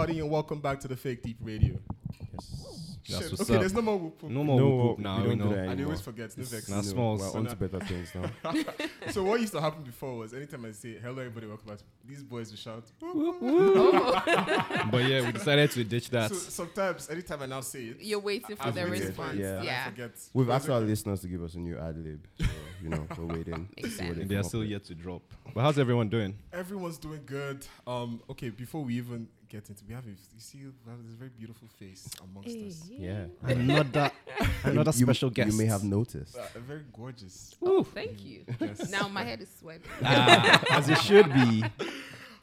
everybody, and welcome back to the Fake Deep Radio. Yes. That's Shit, what's okay, up. there's no more whoop whoop. No more No, whoop whoop now. we We don't do know. that I always forget. No vex. Nah, No, smalls. We're on to better things now. So what used to happen before was anytime I say hello everybody, welcome back, these boys will shout. but yeah, we decided to ditch that. So sometimes, anytime I now say it, You're waiting for I've the response. for it, Yeah. I Yeah. forget. We've asked our listeners to give us a new ad lib. So, you know, we're waiting. to Makes see what sense. they They are still yet to drop. But how's everyone doing? Everyone's doing good. Um, okay, before we even get into, we have a, you see, we have this very beautiful face amongst us. Yeah. Another another You- special you, guest. You may have noticed. Uh, very gorgeous. Oh, thank you. Yes. Now my head is sweating. Ah, as it should be.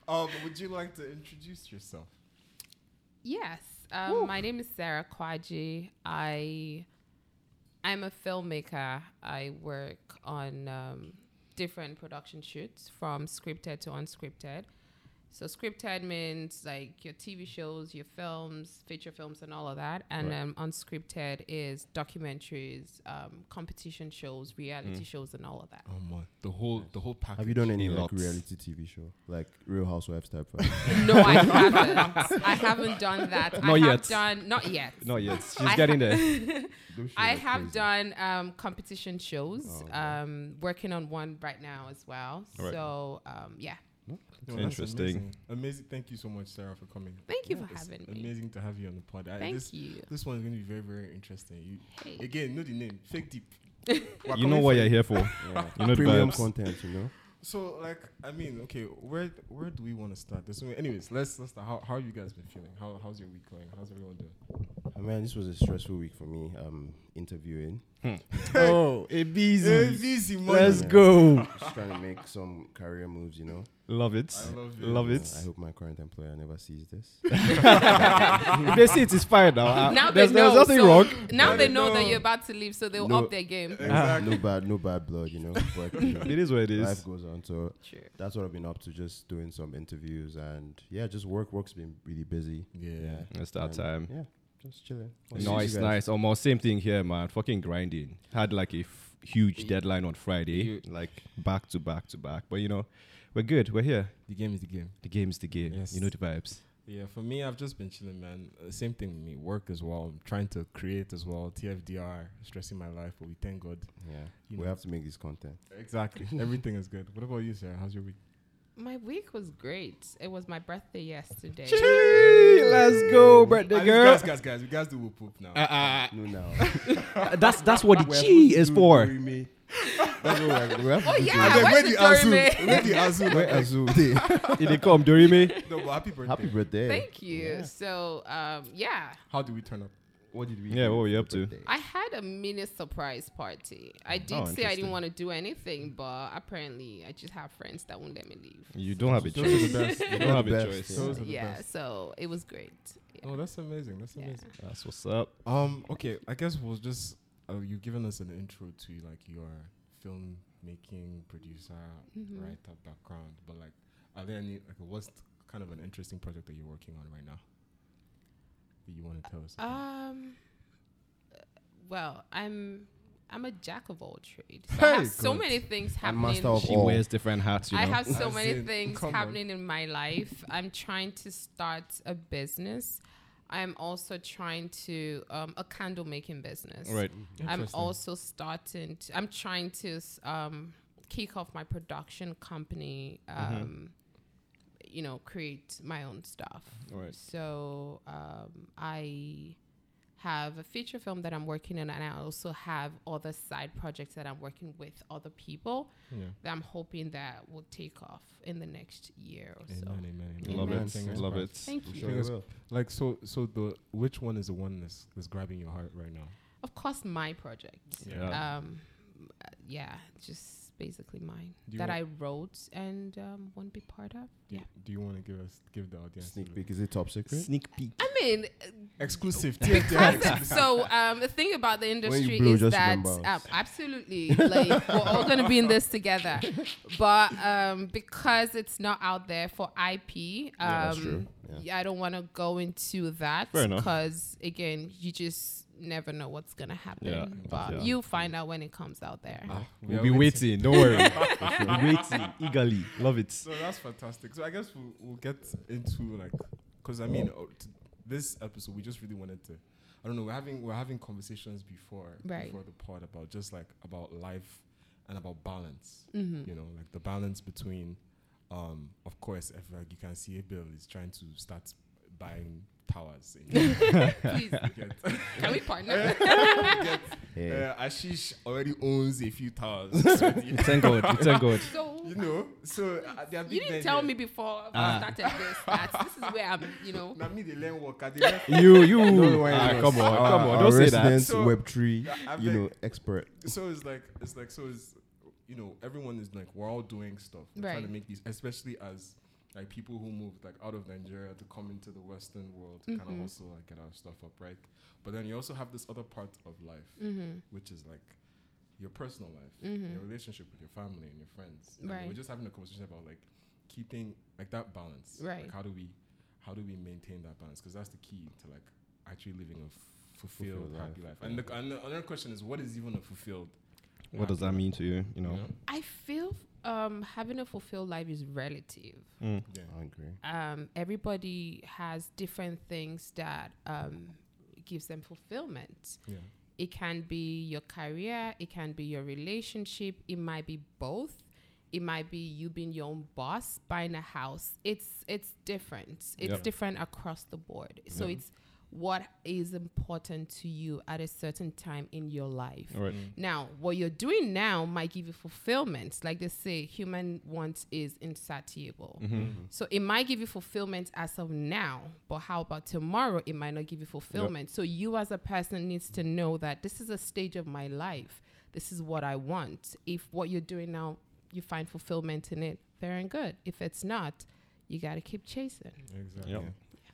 Um, would you like to introduce yourself? Yes. Um, my name is Sarah Kwaji. I I'm a filmmaker. I work on um, different production shoots from scripted to unscripted. So scripted means like your TV shows, your films, feature films, and all of that. And Right. um, unscripted is documentaries, um, competition shows, reality shows, and all of that. Oh my, the whole the whole package. Have you done any like reality TV show, like Real Housewives type? Of No, I haven't. I haven't done that. Not I yet. have done not yet. Not yet. She's I getting ha- there. I have crazy. done um, competition shows. Oh, okay. um, working on one right now as well. Alright. So um, yeah, No, that's Interesting. Amazing. amazing. Thank you so much, Sarah, for coming. thank you Yeah, for it's having me. Amazing to have you on the pod. I, Thank this, you. This one is going to be very, very interesting. You Hey. again, know the name, fake deep. You know what you're here for. Yeah. You know the Premium vibes. content, you know. So, like, I mean, okay, where where do we want to start? This, so many, anyways, let's let's start. How how you guys been feeling? How how's your week going? How's everyone doing? Oh, man, this was a stressful week for me. Um, interviewing. Oh, a busy. easy money. Let's Yeah. go. Just trying to make some career moves, you know. Love it. I love it. Love it. I hope my current employer never sees this. if they see it, it's fine now. Uh, Now there's, they know. there's nothing so wrong. Now Now they they know that you're about to leave, so they'll No. up their game. Exactly. no bad, no bad blood, you know. But you know, It is what it is. life goes on. So True. that's what I've been up to, just doing some interviews and yeah, just work. Work's been really busy. Yeah. It's that time. Yeah, just chilling. What Nice, nice. Almost same thing here, man. Fucking grinding. Had like a f- huge deadline on Friday, You- like back to back to back. But you know, we're good. We're here. The game is the game. The game is the game. Yes. You know the vibes. Yeah, for me, I've just been chilling, man. Uh, same thing with me. Work as well. I'm trying to create as well. TFDR, stressing my life, but we thank God. Yeah, You we know. have to make this content. Exactly. Everything is good. What about you, sir? How's your week? My week was great. It was my birthday yesterday. Let's go, birthday girl. Guys, guys, guys, we guys do whoop whoop now. Uh, uh, No, now uh, that's that's what the We're G is for. Dorime. That's what we're, we have to Oh do yeah, Dorime. where's the Dorime? Where the Azu? Where Azu Day. Did they come, Dorime? No, but happy birthday. Happy birthday. Thank you. Yeah. So um, yeah, How do we turn up? What did we? Yeah, do what were you up to? birthday? I had a mini surprise party. I did Oh, say I didn't want to do anything, but apparently I just have friends that won't let me leave. You don't have a choice. You don't have a choice. yeah. Those are Yeah, so it was great. Yeah. Oh, that's amazing. That's Yeah. amazing. That's what's up. Um. Okay. I guess we'll just uh, you've given us an intro to like your film making producer, Mhm. writer background, but like, are there any like what's kind of an interesting project that you're working on right now that you want to tell us? about? Um. Well, I'm I'm a jack of all trades. So Hey, I have so good. many things A happening. master of She all. wears different hats, you know. I have so As many in, things come on. happening in my life. I'm trying to start a business. I'm also trying to um, a candle making business. right. I'm also starting. To, I'm trying to um, kick off my production company. Um, Mm-hmm. You know, create my own stuff. Right. So um, I have a feature film that I'm working on, and I also have other side projects that I'm working with other people Yeah. that I'm hoping that will take off in the next year or so. Amen, amen, amen. Love Amen. it. Fingers Love it. Thank I'm you. sure we Like so, so the which one is the one that's, that's grabbing your heart right now? Of course, my project. Yeah. Um, yeah, just basically mine that I wrote and um, want to be part of. Do, Yeah. do you want to give us give the audience Sneak peek. Is it top secret? Sneak peek. I mean, exclusive? because so um, the thing about the industry blow, is that um, absolutely like we're all gonna be in this together, but um, because it's not out there for IP, um, Yeah, that's true. Yeah. yeah, I don't want to go into that because again, you just never know what's gonna happen. Yeah, But yeah. you'll find out when it comes out there. Ah, we We'll be waiting. Don't worry. we'll be waiting eagerly. Love it. So that's fantastic. So I guess we'll, we'll get into like because I mean, oh, t- this episode we just really wanted to. I don't know. We're having we're having conversations before Right. before the pod about just like about life and about balance. Mm-hmm. You know, like the balance between, um, of course, if like you can see a bill is trying to start buying towers. in- Please, can we partner? get, Yeah. uh, Ashish already owns a few towers. Thank God. Thank God. so you know, so uh, they are you didn't men tell here. me before we Ah. started this that this is where I'm. You know. Now me the learn work. I they You, you. No, why Ah, come on, Our- come on. our Don't say that. resident So- Web three, Yeah, I you beg- know, expert. so it's like it's like so it's you know everyone is like we're all doing stuff we're trying to make these especially as like people who moved like out of Nigeria to come into the Western world to kind Mhm. of also like get our stuff up right but then you also have this other part of life Mm-hmm. which is like your personal life Mhm. your relationship with your family and your friends And Right. we're just having a conversation about like keeping like that balance Right. like how do we how do we maintain that balance because that's the key to like actually living a f- fulfilled, Fulfilled happy life, life and, the, and the other question is what is even a fulfilled What does that mean to you? You know. I feel um, having a fulfilled life is relative. Mm. Yeah. I agree. Um, everybody has different things that um, gives them fulfillment. Yeah. It can be your career, it can be your relationship, it might be both. It might be you being your own boss, buying a house. It's it's different. It's Yep. different across the board. So Yeah. it's what is important to you at a certain time in your life. All right. Now, what you're doing now might give you fulfillment. Like they say, human want is insatiable. Mm-hmm. So it might give you fulfillment as of now, but how about tomorrow? It might not give you fulfillment. So you as a person needs to know that this is a stage of my life. This is what I want. If what you're doing now, you find fulfillment in it, fair and good. If it's not, you got to keep chasing. Exactly. Yep.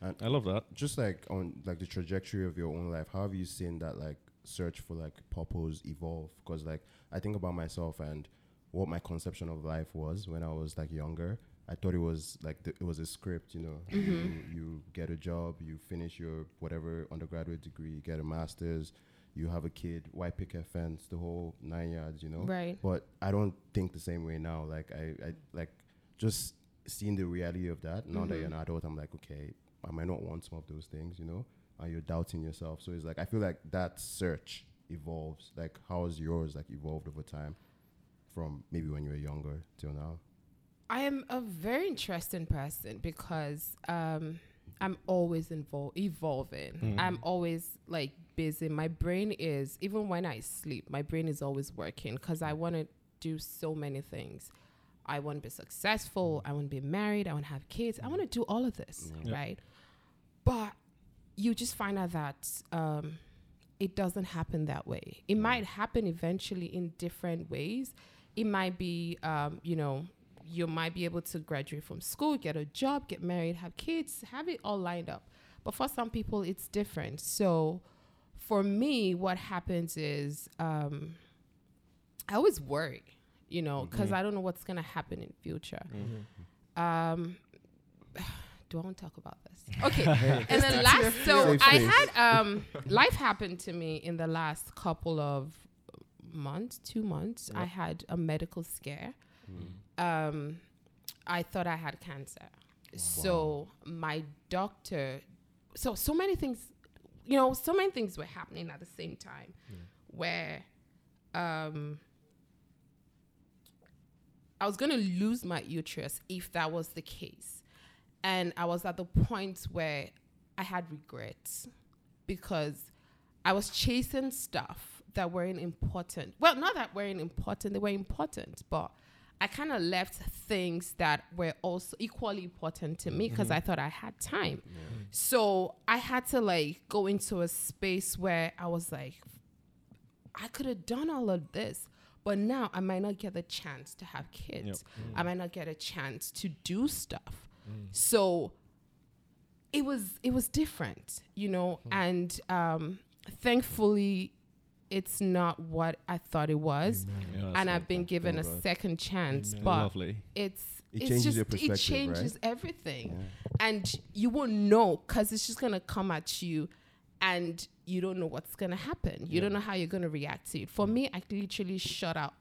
And I love that. just like on like the trajectory of your own life, how have you seen that like search for like purpose evolve? Because like I think about myself and what my conception of life was when I was like younger. I thought it was like the, it was a script, you know. Mm-hmm. You, you get a job, you finish your whatever undergraduate degree, you get a master's, you have a kid, white picket fence, the whole nine yards, you know. Right. But I don't think the same way now. Like I, I like just seeing the reality of that. Now that mm-hmm. you're an adult, I'm like, okay, I might not want some of those things, you know. And you're doubting yourself. So it's like I feel like that search evolves. Like how has yours like evolved over time, from maybe when you were younger till now? I am a very interesting person because um, I'm always invol- evolving. I'm always like busy. My brain is, even when I sleep, my brain is always working because I want to do so many things. I want to be successful. I want to be married. I want to have kids. I want to do all of this, Yeah. right? But you just find out that um, it doesn't happen that way. It might happen eventually in different ways. It might be, um, you know, you might be able to graduate from school, get a job, get married, have kids, have it all lined up. But for some people, it's different. So for me, what happens is um, I always worry, you know, because I don't know what's going to happen in future. Um, do I want to talk about this? Okay. and then last, so I had um, life happened to me in the last couple of months, two months. I had a medical scare. Um, I thought I had cancer. So my doctor, so so many things, you know, so many things were happening at the same time, where um, I was gonna lose my uterus if that was the case, and I was at the point where I had regrets because I was chasing stuff that weren't important. Well, not that weren't important; they were important, but I kind of left things that were also equally important to me because mm-hmm. I thought I had time. So I had to like go into a space where I was like, I could have done all of this, but now I might not get the chance to have kids. Mm. I might not get a chance to do stuff. So it was it was different, you know, and um, thankfully it's not what I thought it was, Yeah, and I've been given a Thank God. second chance. Amen. But lovely. it's It it's changes just your it changes right? everything, and you won't know because it's just gonna come at you, and you don't know what's gonna happen. You don't know how you're gonna react to it. For me, I literally shut out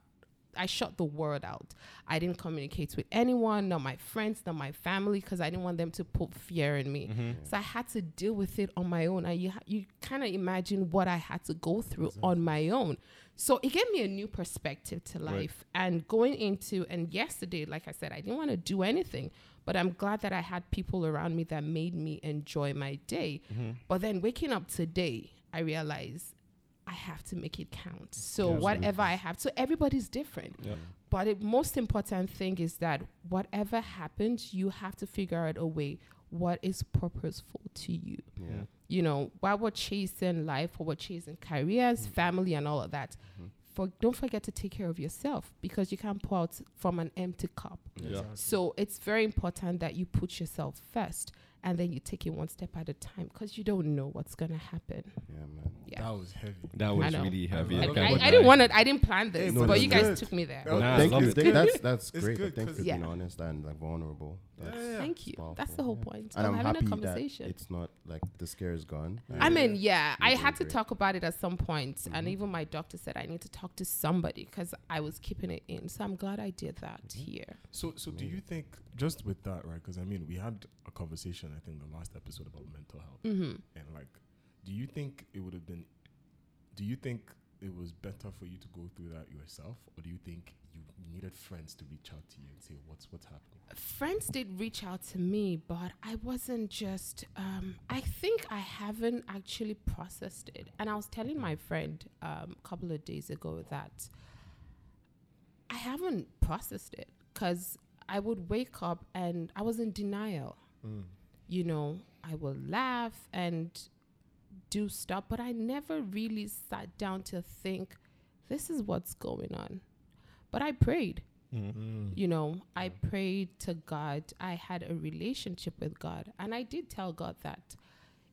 I shut the world out. I didn't communicate with anyone, not my friends, not my family, because I didn't want them to put fear in me. Mm-hmm. So I had to deal with it on my own. And you ha- you kind of imagine what I had to go through on my own. So it gave me a new perspective to Right. life. And going into and yesterday, like I said, I didn't want to do anything, but I'm glad that I had people around me that made me enjoy my day. Mm-hmm. But then waking up today, I realized I have to make it count. So Yeah, absolutely. whatever I have, so everybody's different. Yeah. But the most important thing is that whatever happens, you have to figure out a way what is purposeful to you. Yeah. You know, while we're chasing life, or we're chasing careers, mm-hmm. family, and all of that, mm-hmm. for don't forget to take care of yourself because you can't pour out from an empty cup. Yeah. So it's very important that you put yourself first and then you take it one step at a time because you don't know what's gonna happen. Yeah, That was heavy. That was really heavy. I I, love can't it. I, I didn't want to. I didn't plan this, no, but you guys good. took me there. That was- Nah, Thank you. it. That's that's great. good you for being Yeah. honest and like vulnerable. That's, Yeah, yeah. Thank you. powerful, That's the whole yeah. point And of I'm having happy a conversation. that it's not like the scare is gone. I and mean, yeah, I had doing to great. talk about it at some point, and Mhm. even my doctor said I need to talk to somebody because I was keeping it in. So I'm glad I did that Mm-hmm. here. So, so do you think just with that, right? Because I mean, we had a conversation, I think, the last episode about mental health, hmm and like, do you think it would have been? Do you think it was better for you to go through that yourself, or do you think you needed friends to reach out to you and say what's what's happening? Friends did reach out to me, but I wasn't just. Um, I think I haven't actually processed it, and I was telling my friend um, a couple of days ago that I haven't processed it because I would wake up and I was in denial. you know, I will laugh and do stuff, but I never really sat down to think, this is what's going on. But I prayed, Mm-hmm. you know, I prayed to God. I had a relationship with God. And I did tell God that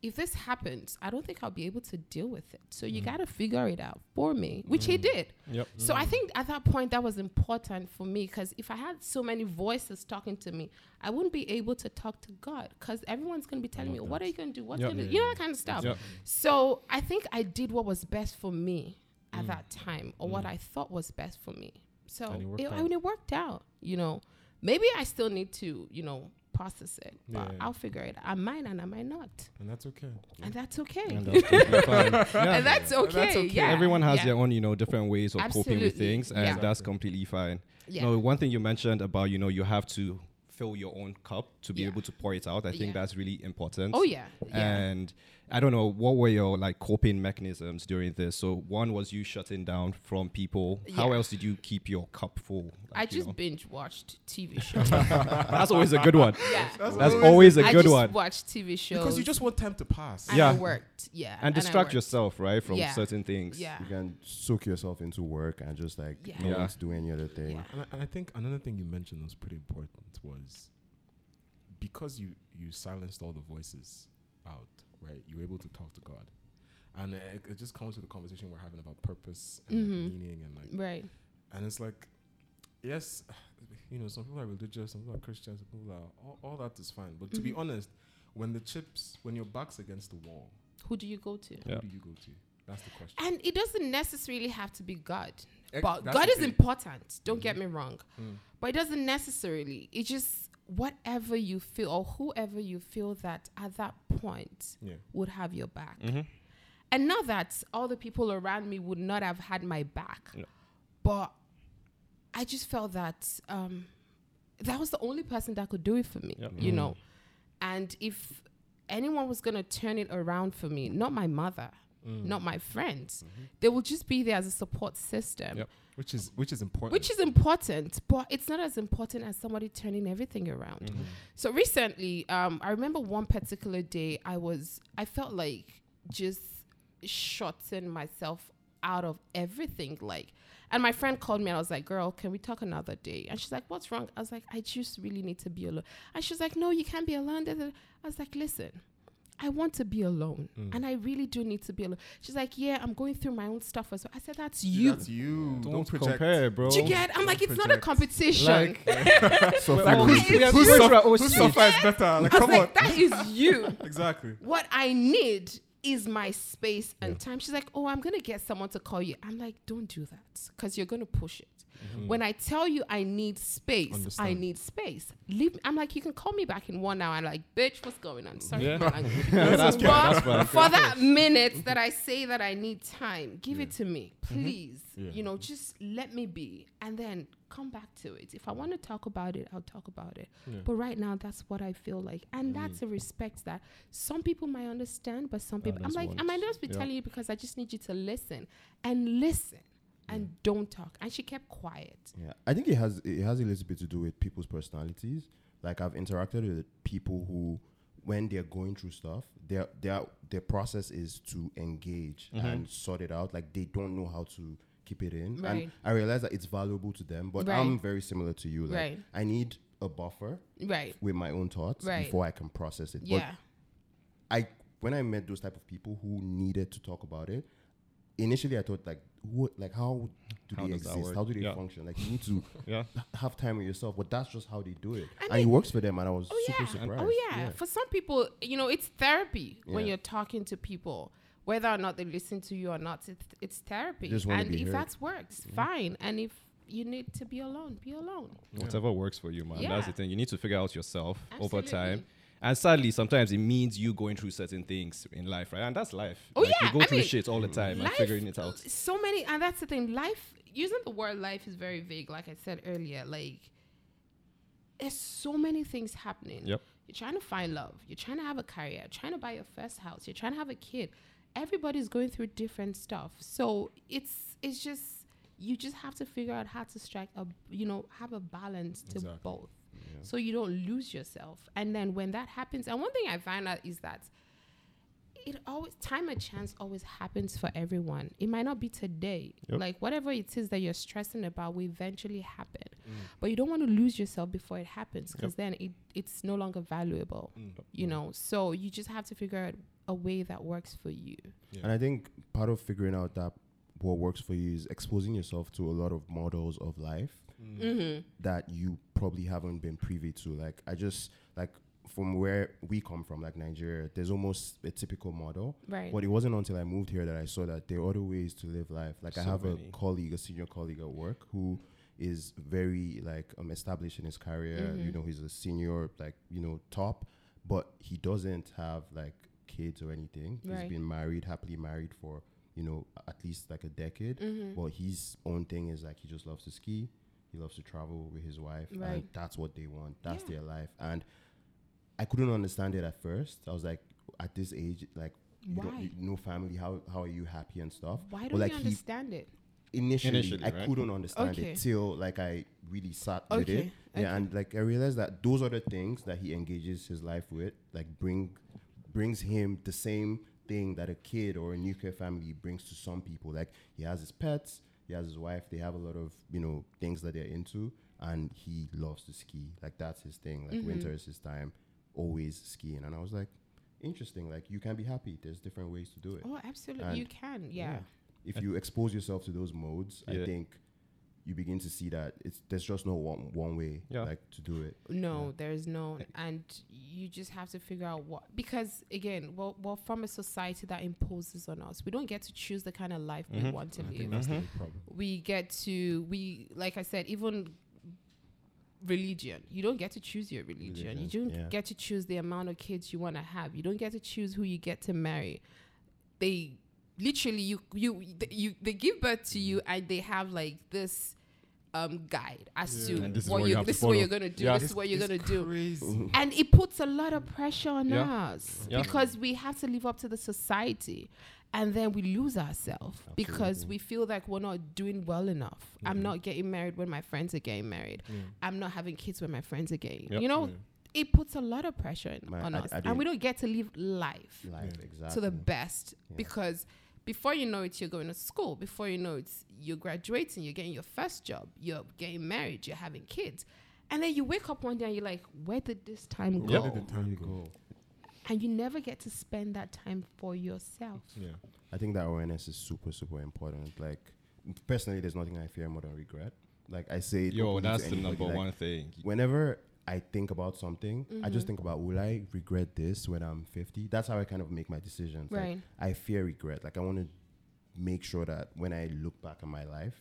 if this happens, I don't think I'll be able to deal with it. So you mm. got to figure it out for me, which He mm. did. Yep. So I think at that point that was important for me because if I had so many voices talking to me, I wouldn't be able to talk to God because everyone's going to be telling me, love "What are you going to do? What's Yep. going to Yeah, you know yeah, that kind of stuff." Yep. So I think I did what was best for me at Mm. that time, or what mm. I thought was best for me. So And it worked it, out. I mean, it worked out. You know, maybe I still need to, you know, process it, but Yeah, yeah. I'll figure it. Out. I might and I might not, And that's okay. and that's okay. And that's. Yeah. And that's okay. okay. Yeah, Everyone has yeah. their own, you know, different ways of coping with things, and Yeah. that's completely fine. Yeah. No, one thing you mentioned about, you know, you have to fill your own cup to be Yeah. able to pour it out. I think Yeah. that's really important. Oh yeah. yeah. And I don't know what were your like coping mechanisms during this. So one was you shutting down from people. How else did you keep your cup full? I Like, you just know? binge watched TV shows. that's always a good one. yeah. That's always a good just one. Watch TV shows. Because you just want time to pass. and Yeah. I worked. Yeah. And I distract yourself, right, from Yeah. certain things. Yeah. You can soak yourself into work and just like Yeah. no Yeah. one's doing any other thing. Yeah. And I, and I think another thing you mentioned was pretty important was because you you silenced all the voices out, right? You were able to talk to God, and it, it just comes to the conversation we're having about purpose and Mhm. like meaning and like, Right. and it's like, yes, you know, some people are religious, some people are Christians, some people are all, all that is fine. But to be Mhm. honest, when the chips, when your back's against the wall, Who do you go to? Yeah. who do you go to? That's the question. And it doesn't necessarily have to be God. But that's God is thing. important. Don't get Mhm. me wrong. Mm. But it doesn't necessarily. It just whatever you feel or whoever you feel that at that point Yeah. would have your back. Mhm. And not that all the people around me would not have had my back, but I just felt that um, that was the only person that could do it for me, Yep. you Mm. know. And if anyone was going to turn it around for me, not my mother, Mm. not my friends, Mhm. they will just be there as a support system. Yep. Which is which is important. Which is important, but it's not as important as somebody turning everything around. Mhm. So recently, um, I remember one particular day I was I felt like just shutting myself out of everything. Like and my friend called me and I was like, Girl, can we talk another day? And she's like, What's wrong? I was like, I just really need to be alone. And she's like, No, you can't be alone. I was like, Listen, I want to be alone. Mm. And I really do need to be alone. She's like, Yeah, I'm going through my own stuff as well. I said, That's you. That's you. Don't, Don't, project. compare, bro. Do you get? I'm like, Don't it's not a project. competition. So Well, far, well, we- we- we who's going suff- through our own Who shit. suffers better? Like, I was come on. that is you. exactly. What I need is my space and time. She's like, oh, I'm gonna get someone to call you. I'm like, don't do that because you're gonna push it. When I tell you I need space, I need space. Leave. I'm like, you can call me back in one hour. I'm like, bitch, what's going on? Sorry, Yeah. for. That's But that's for that minute that I say that I need time, give it to me, please. Yeah. You know, just let me be, and then come back to it. If I want to talk about it, I'll talk about it. Yeah. But right now, that's what I feel like, and that's a respect that some people might understand, but some people, I'm like, I might just be Yeah. telling you because I just need you to listen and listen and don't talk. And she kept quiet. Yeah, I think it has it has a little bit to do with people's personalities. Like I've interacted with people who, when they're going through stuff, their their their process is to engage Mm-hmm. and sort it out. Like they don't know how to keep it in, Right. and I realize that it's valuable to them. But Right. I'm very similar to you. Like Right. I need a buffer Right. with my own thoughts Right. before I can process it. Yeah. But I when I met those type of people who needed to talk about it, initially I thought like who like how do How they exist? How do they Yeah. function? Like you need to Yeah. have time with yourself, but that's just how they do it, I and it works for them. And I was Oh super oh, yeah. surprised. Oh yeah. For some people, you know, it's therapy when you're talking to people. Whether or not they listen to you or not, it's, it's therapy. And if heard. that works, fine. And if you need to be alone, be alone. Whatever works for you, man. That's the thing. You need to figure out yourself over time. And sadly, sometimes it means you going through certain things in life, right? And that's life. Oh, Like, yeah, You go I through mean, shit all the time and figuring it out. So many, and that's the thing. Life, using the word life is very vague. Like I said earlier, like there's so many things happening. Yep. You're trying to find love. You're trying to have a career. Trying to buy your first house. You're trying to have a kid. Everybody's going through different stuff. So it's it's just you just have to figure out how to strike a you know have a balance to Exactly. both, so you don't lose yourself. And then when that happens, and one thing I find out is that it always time and chance always happens for everyone. It might not be today. Yep. Like whatever it is that you're stressing about will eventually happen. Mm. But you don't want to lose yourself before it happens because then it, it's no longer valuable. Mm. You know. So you just have to figure out a way that works for you. And I think part of figuring out that what works for you is exposing yourself to a lot of models of life Mm-hmm. that you probably haven't been privy to. Like I just like from where we come from, like Nigeria, there's almost a typical model. Right. But it wasn't until I moved here that I saw that there are other ways to live life. Like I have many. a colleague, a senior colleague at work who is very like um, established in his career. Mm-hmm. You know, he's a senior, like you know, top, but he doesn't have like kids or anything. Right. He's been married, happily married for you know at least like a decade. Mm-hmm. But his own thing is like he just loves to ski. He loves to travel with his wife, and that's what they want. That's Yeah. their life, and I couldn't understand it at first. I was like, at this age, like, you don't, Why? you, no family. How how are you happy and stuff? Why don't like you he understand it? initially, Initially, I right? couldn't understand Okay. it till like I really sat with it. Okay, Yeah, okay. and like I realized that those are the things that he engages his life with, like bring brings him the same thing that a kid or a nuclear family brings to some people. Like he has his pets, he has his wife, they have a lot of, you know, things that they're into and he loves to ski. Like that's his thing. Like Mm-hmm. winter is his time, always skiing. And I was like, interesting. Like you can be happy. There's different ways to do it. Oh, absolutely. And- you can. Yeah. If you expose yourself to those modes, I think you begin to see that it's there's just no one one way Yeah. like to do it. No, there's no, and you just have to figure out what because again, well, well, from a society that imposes on us, we don't get to choose the kind of life we mm-hmm. want to I live. that's the mm-hmm. problem. We get to we like I said, even religion, you don't get to choose your religion. You don't yeah. get to choose the amount of kids you want to have. You don't get to choose who you get to marry. They literally you you th- you they give birth to you and they have like this um guide as Yeah. to And this is what what you you have to this is what follow. you're gonna do. Yeah. This is what you're gonna do and it puts a lot of pressure on Yeah. us Yeah. because we have to live up to the society and then we lose ourselves because we feel like we're not doing well enough i'm not getting married when my friends are getting married i'm not having kids when my friends are getting Yep. you know it puts a lot of pressure in- on I- us I and we don't get to live life Life exactly. to the best because before you know it, you're going to school. Before you know it, you're graduating, you're getting your first job, you're getting married, you're having kids. And then you wake up one day and you're like, where did this time go? Where did the time go? And you never get to spend that time for yourself. Yeah. I think that awareness is super, super important. Like personally, there's nothing I fear more than regret. Like I say, Yo, that's the number like, one thing. Whenever I think about something, I just mm-hmm. think about will I regret this when I'm 50? That's how I kind of make my decisions. Like, Right. I fear regret. Like I want to make sure that when I look back on my life,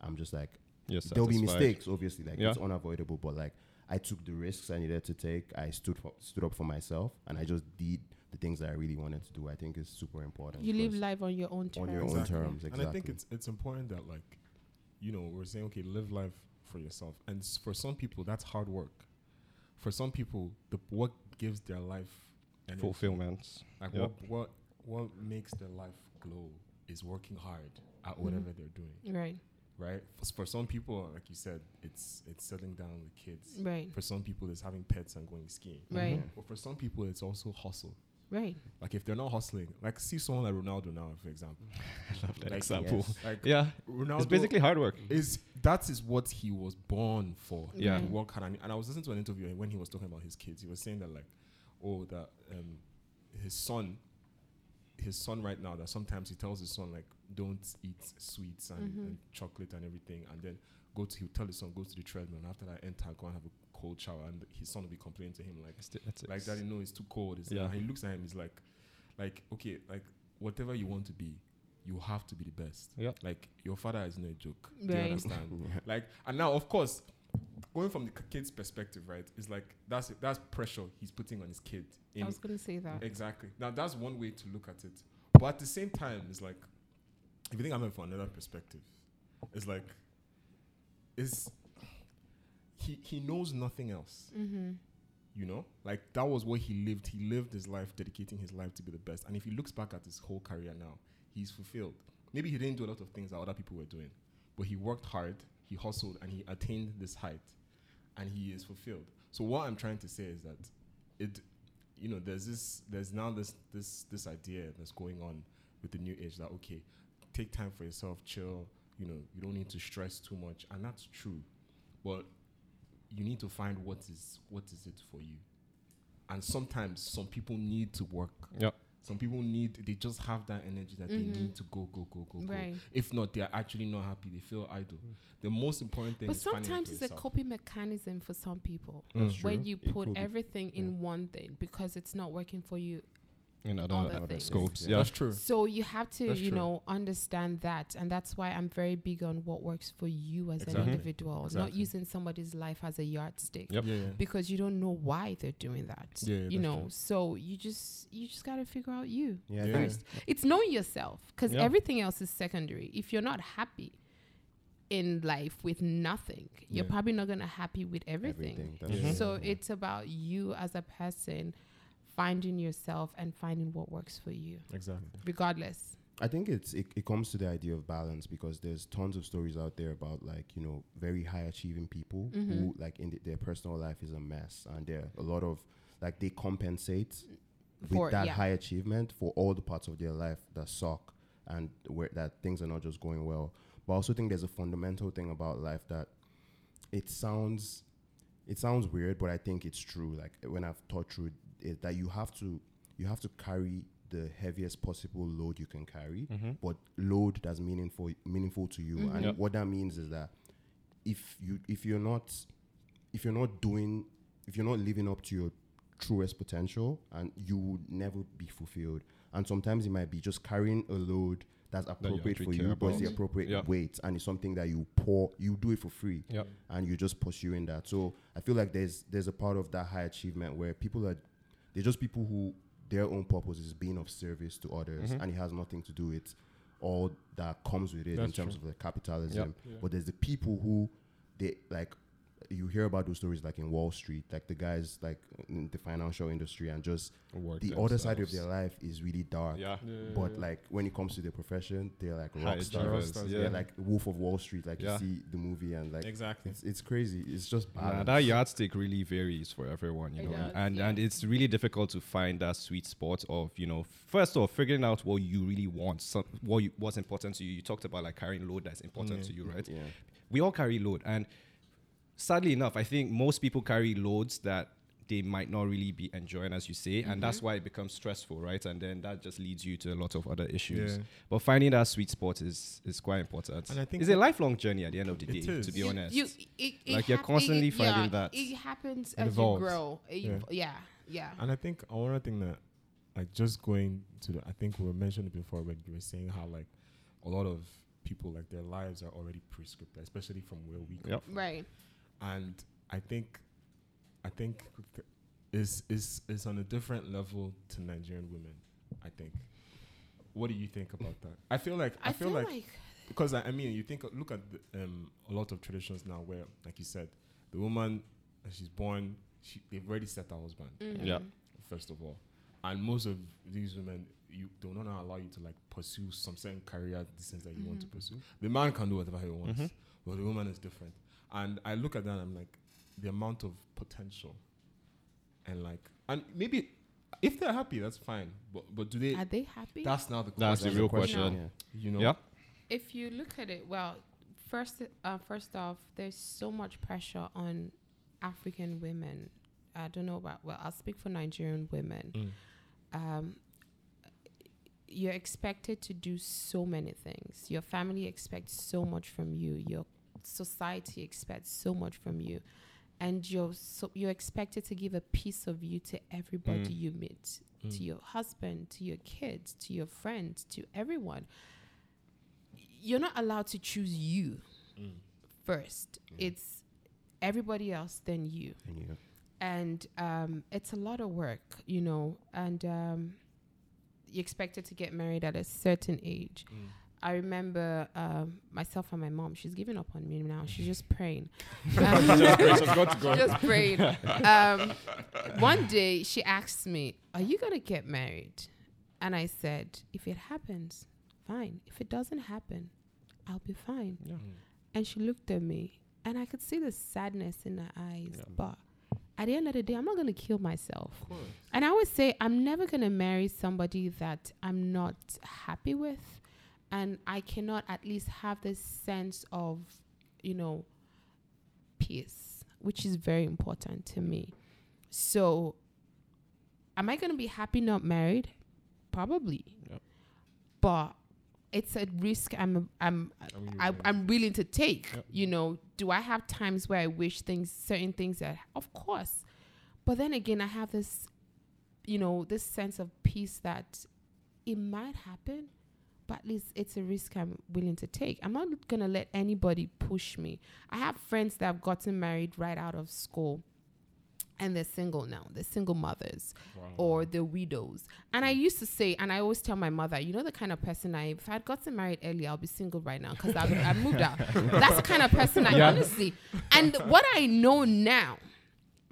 I'm just like You're there'll be mistakes, obviously, like Yeah. it's unavoidable. But like I took the risks I needed to take. I stood for, stood up for myself, and I just did the things that I really wanted to do. I think is super important. You live because life on your own terms. on your own terms. Exactly. And I think it's it's important that like, you know, we're saying okay, live life for yourself, and s- for some people that's hard work. For some people, the what gives their life energy, Fulfillment. like Yeah. what what what makes their life glow is working hard at whatever they're doing, Right, right? For, for some people, like you said, it's it's settling down with kids. right, For some people, it's having pets and going skiing. right, Mhm. But for some people, it's also hustle. Right. Like if they're not hustling, like see someone like Ronaldo now, for example. I love that Like, example. yes. Like Yeah, Ronaldo it's basically hard work. is that is what he was born for. Yeah. to work hard. And, and I was listening to an interview when he was talking about his kids. He was saying that like, oh, that um, his son, his son right now, that sometimes he tells his son like, don't eat sweets and, Mhm. and chocolate and everything, and then go to he'll tell his son go to the treadmill. And after that, enter go and have a cold shower, and his son will be complaining to him like, That's it- that's it. like daddy, no, it's too cold. It's Yeah. yeah. And he looks at him, he's like, like okay, like whatever you want to be, you have to be the best. Yeah. Like your father is no joke. Do you Right. understand? like, and now of course, going from the kid's perspective, right? It's like that's that's pressure he's putting on his kid. I was gonna say that. exactly. Now that's one way to look at it, but at the same time, it's like if you think I'm in from another perspective, it's like is he he knows nothing else. Mm-hmm. you know? Like that was what he lived. He lived his life dedicating his life to be the best. And if he looks back at his whole career now he's fulfilled. Maybe he didn't do a lot of things that other people were doing but he worked hard he hustled and he attained this height and he is fulfilled. So what i'm trying to say is that it you know there's this there's now this this this idea that's going on with the new age that okay take time for yourself chill you know you don't need to stress too much. And that's true. But you need to find what is what is it for you and sometimes some people need to work Yep. some people need they just have that energy that Mhm. they need to go go go go Right. go if not they're actually not happy they feel idle the most important thing But is finding sometimes for it's a coping mechanism for some people. Mm. When you put could be. everything in one thing because it's not working for you. In other, Other other things. scopes. Yeah. Yeah. that's true So you have to, That's you true. know, understand that. And that's why I'm very big on what works for you as Exactly. an individual, not using somebody's life as a yardstick. Yep. yeah, yeah. Because you don't know why they're doing that. Yeah, yeah, you know, true. so you just you just gotta figure out you. Yeah, I Yeah. first. It's knowing yourself because Yeah. everything else is secondary. If you're not happy in life with nothing, you're Yeah. probably not gonna happy with everything. everything. That's Yeah. true. So it's about you as a person finding yourself and finding what works for you, exactly regardless. I think it's it, it comes to the idea of balance because there's tons of stories out there about like you know very high achieving people who Mhm. like in th- their personal life is a mess and there are a lot of like they compensate For- with that yeah. high achievement for all the parts of their life that suck and where that things are not just going well. But I also think there's a fundamental thing about life that it sounds it sounds weird, but I think it's true. Like when I've thought through it, that you have to you have to carry the heaviest possible load you can carry, Mhm. but load that's meaningful meaningful to you. Mhm. And Yep. what that means is that if you if you're not if you're not doing if you're not living up to your truest potential and you would never be fulfilled and sometimes it might be just carrying a load that's appropriate actually for you but it's the appropriate Yeah. weight and it's something that you pour you do it for free Yep. and you're just pursuing that so i feel like there's there's a part of that high achievement where people are they're just people who their own purpose is being of service to others Mhm. and it has nothing to do with all that comes with it in terms true. of the capitalism Yeah. but there's the people who they like you hear about those stories like in wall street like the guys like in the financial industry and just Work the other side of their life is really dark Yeah. but like when it comes to their profession they're like High rock stars stars, yeah. they're like wolf of wall street like Yeah. you see the movie and like exactly it's, it's crazy it's just Nah, balance. that yardstick really varies for everyone, you know, does, and yeah. and it's really difficult to find that sweet spot of you know first off figuring out what you really want, some, what you, what's important to you. You talked about like carrying load that's important Yeah. to you, right? yeah We all carry load, and sadly enough, I think most people carry loads that they might not really be enjoying, as you say, and that's mm-hmm. why it becomes stressful, right? And then that just leads you to a lot of other issues. Yeah. But finding that sweet spot is is quite important. And I think it's a lifelong journey at the end of the day, is. to be You- honest. You, it, it Like, you're constantly it, finding yeah, that. It happens It as evolves. you grow. Yeah. ev- yeah, yeah. And I think another thing that, like, just going to the, I think we mentioned it before when you were saying how like a lot of people like their lives are already prescripted, especially from where we come Yep. from. Right. And I think, I think th- is is is on a different level to Nigerian women. I think. What do you think about that? I feel like I, I, feel, like, because I, I mean, you think look at the, um, a lot of traditions now where, like you said, the woman she's born, she, they've already set her husband Yeah. mhm. first of all, and most of these women you they will not allow you to like pursue some certain career the things that you want to Mhm. pursue. The man can do whatever he wants, Mhm. but the woman is different. And I look at that and I'm like, the amount of potential, and like, and maybe if they're happy, that's fine. But but do they? Are they happy? That's now the question. That's the real question. question. Yeah. You know. Yeah. if you look at it, well, first, uh, first off, there's so much pressure on African women. I don't know about. Well, I'll speak for Nigerian women. Mm. Um, you're expected to do so many things. Your family expects so much from you. Your society expects so much from you, and you're so you're expected to give a piece of you to everybody Mm. you meet, Mm. to your husband, to your kids, to your friends, to everyone. You're not allowed to choose you Mm. first. It's everybody else then you And you- and um, it's a lot of work, you know, and um, you're expected to get married at a certain age. I remember um, myself and my mom. She's giving up on me now. She's just praying. Um, just praying. Um, one day she asked me, "Are you gonna get married?" And I said, "If it happens, fine. If it doesn't happen, I'll be fine." Mm. And she looked at me, and I could see the sadness in her eyes. Yeah. But at the end of the day, I'm not going to kill myself. Of. And I always say, I'm never going to marry somebody that I'm not happy with. And I cannot at least have this sense of, you know, peace, which is very important to me. So, am I going to be happy not married? Probably. Yep. But it's a risk I'm I'm I mean, I, I'm willing to take. Yep. You know, do I have times where I wish things, certain things that, of course. But then again, I have this, you know, this sense of peace that it might happen, but at least it's a risk I'm willing to take. I'm not gonna let anybody push me. I have friends that have gotten married right out of school, and they're single now. They're single mothers Wow. or the widows. And I used to say, and I always tell my mother, you know, the kind of person I, if I'd gotten married early, I'll be single right now because I, I moved out. That's the kind of person I Yeah. honestly. And what I know now,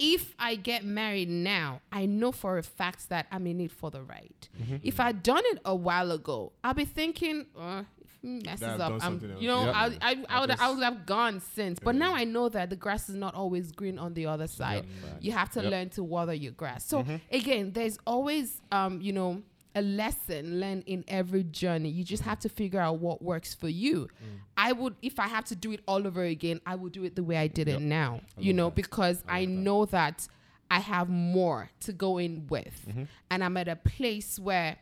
if I get married now, I know for a fact that I'm in it for the ride. If I'd done it a while ago, I'll be thinking, uh, messes up, I'm, you know, Yeah. I, I, I, would, I would have gone since. But Yeah. now I know that the grass is not always green on the other side you have to Yep. learn to water your grass. So again, there's always um, you know, a lesson learned in every journey. You just have to figure out what works for you. Mm. I would if I have to do it all over again, I would do it the way I did it now. I you know, that. because I I, love that. know that I have more to go in with. Mm-hmm. And I'm at a place where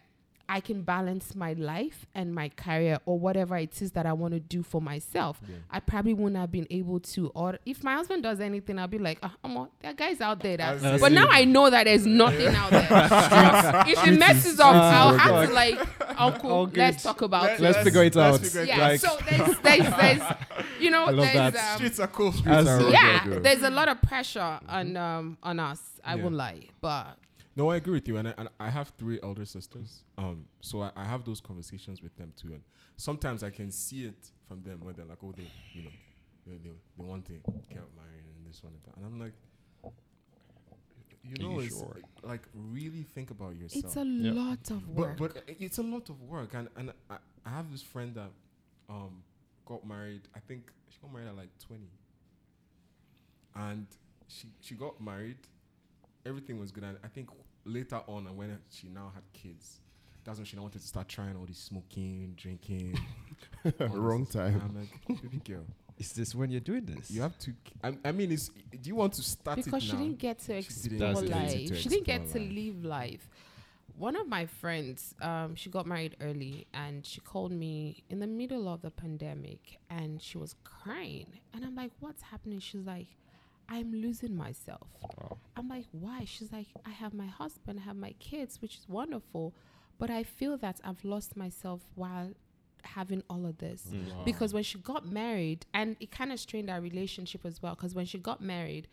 I can balance my life and my career or whatever it is that I want to do for myself. Yeah. I probably wouldn't have been able to. Or if my husband does anything, I'll be like, oh, on, there are guys out there that. But now I know that there's nothing out there. if it messes up, I'll have to like, uncle, let's talk about Let- it. Let's figure it let's out. figure it yeah. Like- so there's, there's, there's, you know, there's, um, Streets are cool. Streets are yeah, good. there's a lot of pressure on um on us. I Yeah. won't lie, but No, I agree with you, and I, and I have three elder sisters. Um, so I, I have those conversations with them too, and sometimes I can see it from them where they're like, "Oh, they, you know, they, they, they want to get married and this one and that," and I'm like, you Are know, you it's sure? like really think about yourself. it's a Yeah. lot of work. But but it's a lot of work, and and I, I have this friend that um got married. I think she got married at like twenty, and she she got married. Everything was good, and I think later on, and when she now had kids, that's when she now wanted to start trying all this smoking, drinking. Wrong time. And I'm like, baby girl, Is this when you're doing this? you have to. I, I mean, it's. Do you want to start because it she now? didn't get to She didn't get life. to she didn't get to live life. One of my friends, um, she got married early, and she called me in the middle of the pandemic, and she was crying, and I'm like, "What's happening?" She's like, "I'm losing myself." Wow. I'm like, "Why?" She's like, "I have my husband, I have my kids, which is wonderful, but I feel that I've lost myself while having all of this Mm. Wow. because when she got married and it kind of strained our relationship as well because when she got married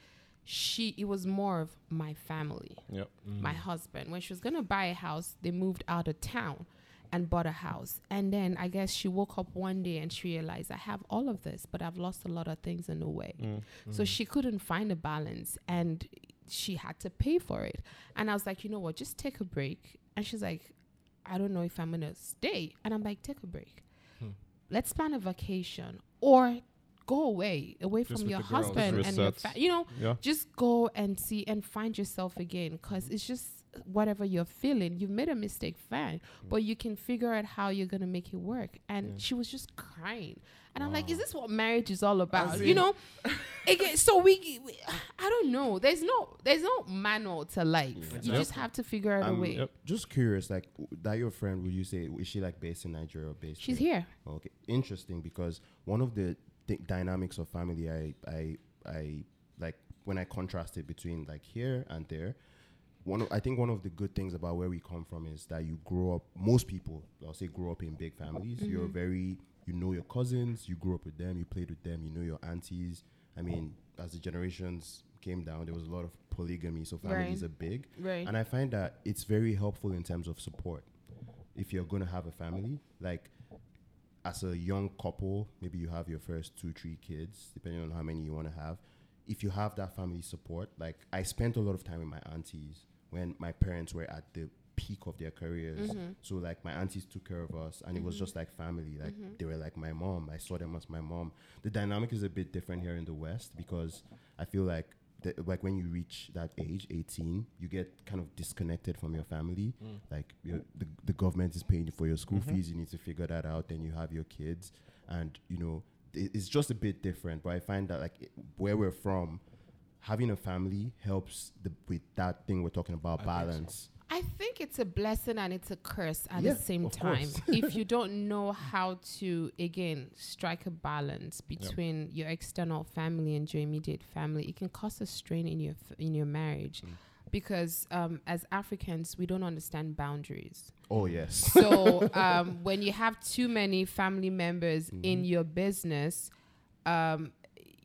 she it was more of my family Yep. my husband when she was going to buy a house they moved out of town and bought a house. And then i guess she woke up one day and she realized i have all of this but i've lost a lot of things in the way. Mm. so she couldn't find a balance and she had to pay for it. And i was like you know what? Just take a break. And she's like i don't know if i'm gonna stay. And i'm like take a break. Hmm. let's plan a vacation or go away away Just from your husband and your fa- you know Yeah. just go and see and find yourself again because it's just whatever you're feeling you've made a mistake fine mm. but you can figure out how you're gonna make it work and Yeah. she was just crying and i'm like is this what marriage is all about you know again so we, we i don't know there's no there's no manual to life you Yep. just have to figure out a I'm way Yep. just curious, like w- that your friend, would you say is she like based in Nigeria or based? she's here? here Okay, interesting because one of the th- dynamics of family, I, I, I like when I contrast it between like here and there. One, of, I think one of the good things about where we come from is that you grow up. Most people, I'll say, grow up in big families. Mm-hmm. You're very, you know your cousins. You grew up with them. You played with them. You know your aunties. I mean, as the generations came down, there was a lot of polygamy, so families Right. are big. right And I find that it's very helpful in terms of support. If you're going to have a family, like as a young couple, maybe you have your first two, three kids, depending on how many you want to have. If you have that family support, like I spent a lot of time with my aunties when my parents were at the peak of their careers. Mm-hmm. So like my aunties took care of us and it was mm-hmm. just like family. Like mm-hmm. they were like my mom. I saw them as my mom. The dynamic is a bit different here in the West because I feel like the, like when you reach that age 18 you get kind of disconnected from your family. Mm. Like you the, the government is paying for your school fees. You need to figure that out then you have your kids. And you know it, it's just a bit different. But i find that like it- where we're from having a family helps the, with that thing we're talking about I think so. balance I think it's a blessing and it's a curse at Yeah, the same time. if you don't know how to again strike a balance between your external family and your immediate family, it can cause a strain in your f- in your marriage. Mm. Because um, as Africans, we don't understand boundaries. oh yes So um, when you have too many family members Mm-hmm. in your business, um,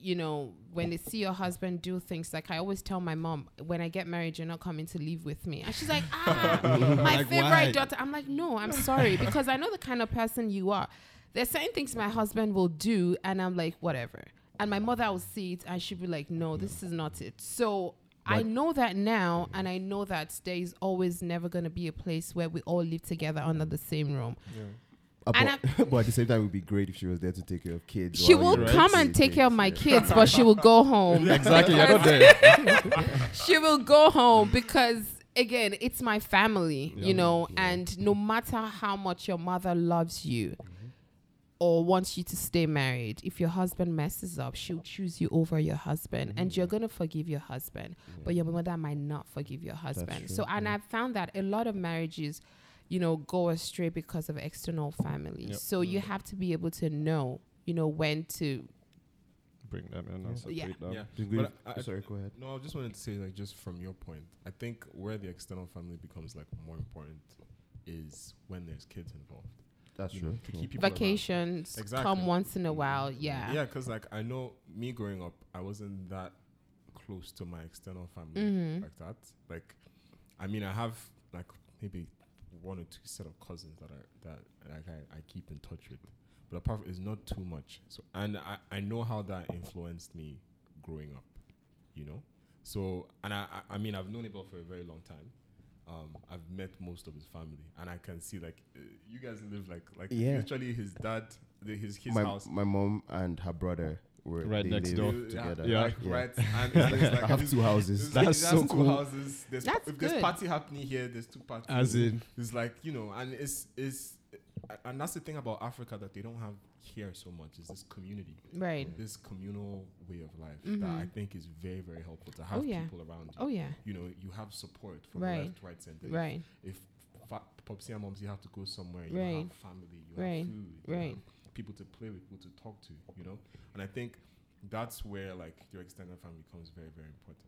you know, when they see your husband do things, like I always tell my mom, when I get married, you're not coming to live with me. And she's like, ah, my Like, favorite why? daughter. I'm like, no, I'm sorry, because I know the kind of person you are. There's certain things my husband will do, and I'm like, whatever. And my mother will see it, and she'll be like, no, this is not it. So I know that now, and I know that there is always never going to be a place where we all live together under the same room. And but, but at the same time it would be great if she was there to take care of kids She will come and take care of my kids. kids, but she will go home. Exactly. You're not there. she will go home because again, it's my family, Yeah. you know, Yeah. and no matter how much your mother loves you mm-hmm. or wants you to stay married, if your husband messes up, she'll choose you over your husband and you're mm. going to forgive your husband, but your mother might not forgive your husband. true, So, and I've found that a lot of marriages, you know, go astray because of external family. Yep. So you have to be able to know, you know, when to Bring them in and Yeah. separate them. Yeah. Do But agree- I- sorry go ahead No, I just wanted to say, like, just from your point, I think where the external family becomes like more important is when there's kids involved. that's you true know, to keep people vacations Exactly. come once in a while. Yeah. Yeah, because like I know me growing up, I wasn't that close to my external family Mhm. like that. Like, I mean, I have like maybe one or two set of cousins that are that like I, I keep in touch with, but apart from it's not too much. So and I I know how that influenced me growing up, you know. So and I I, mean I've known Abel for a very long time. Um, I've met most of his family, and I can see like uh, you guys live like like Yeah. literally his dad, the, his his my, house my mom and her brother were Right they next live door. together. Yeah. Like, Yeah. right. And it's, it's like I have two houses. That's like- so two cool. houses. There's That's if there's party happening here, there's two parties. As in, it's like you know, and it's it's and that's the thing about Africa that they don't have here so much is this community, Right. this communal way of life that Mhm. I think is very very helpful to have Oh, yeah. people around you. Oh yeah. You know, you have support from Right. left, right, center. Right. If, fa- Popsy and Momsy have to go somewhere, you Right. have family, you Right. have food, you Right. Have people to play with, people to talk to, you know. And I think that's where like your extended family becomes very very important.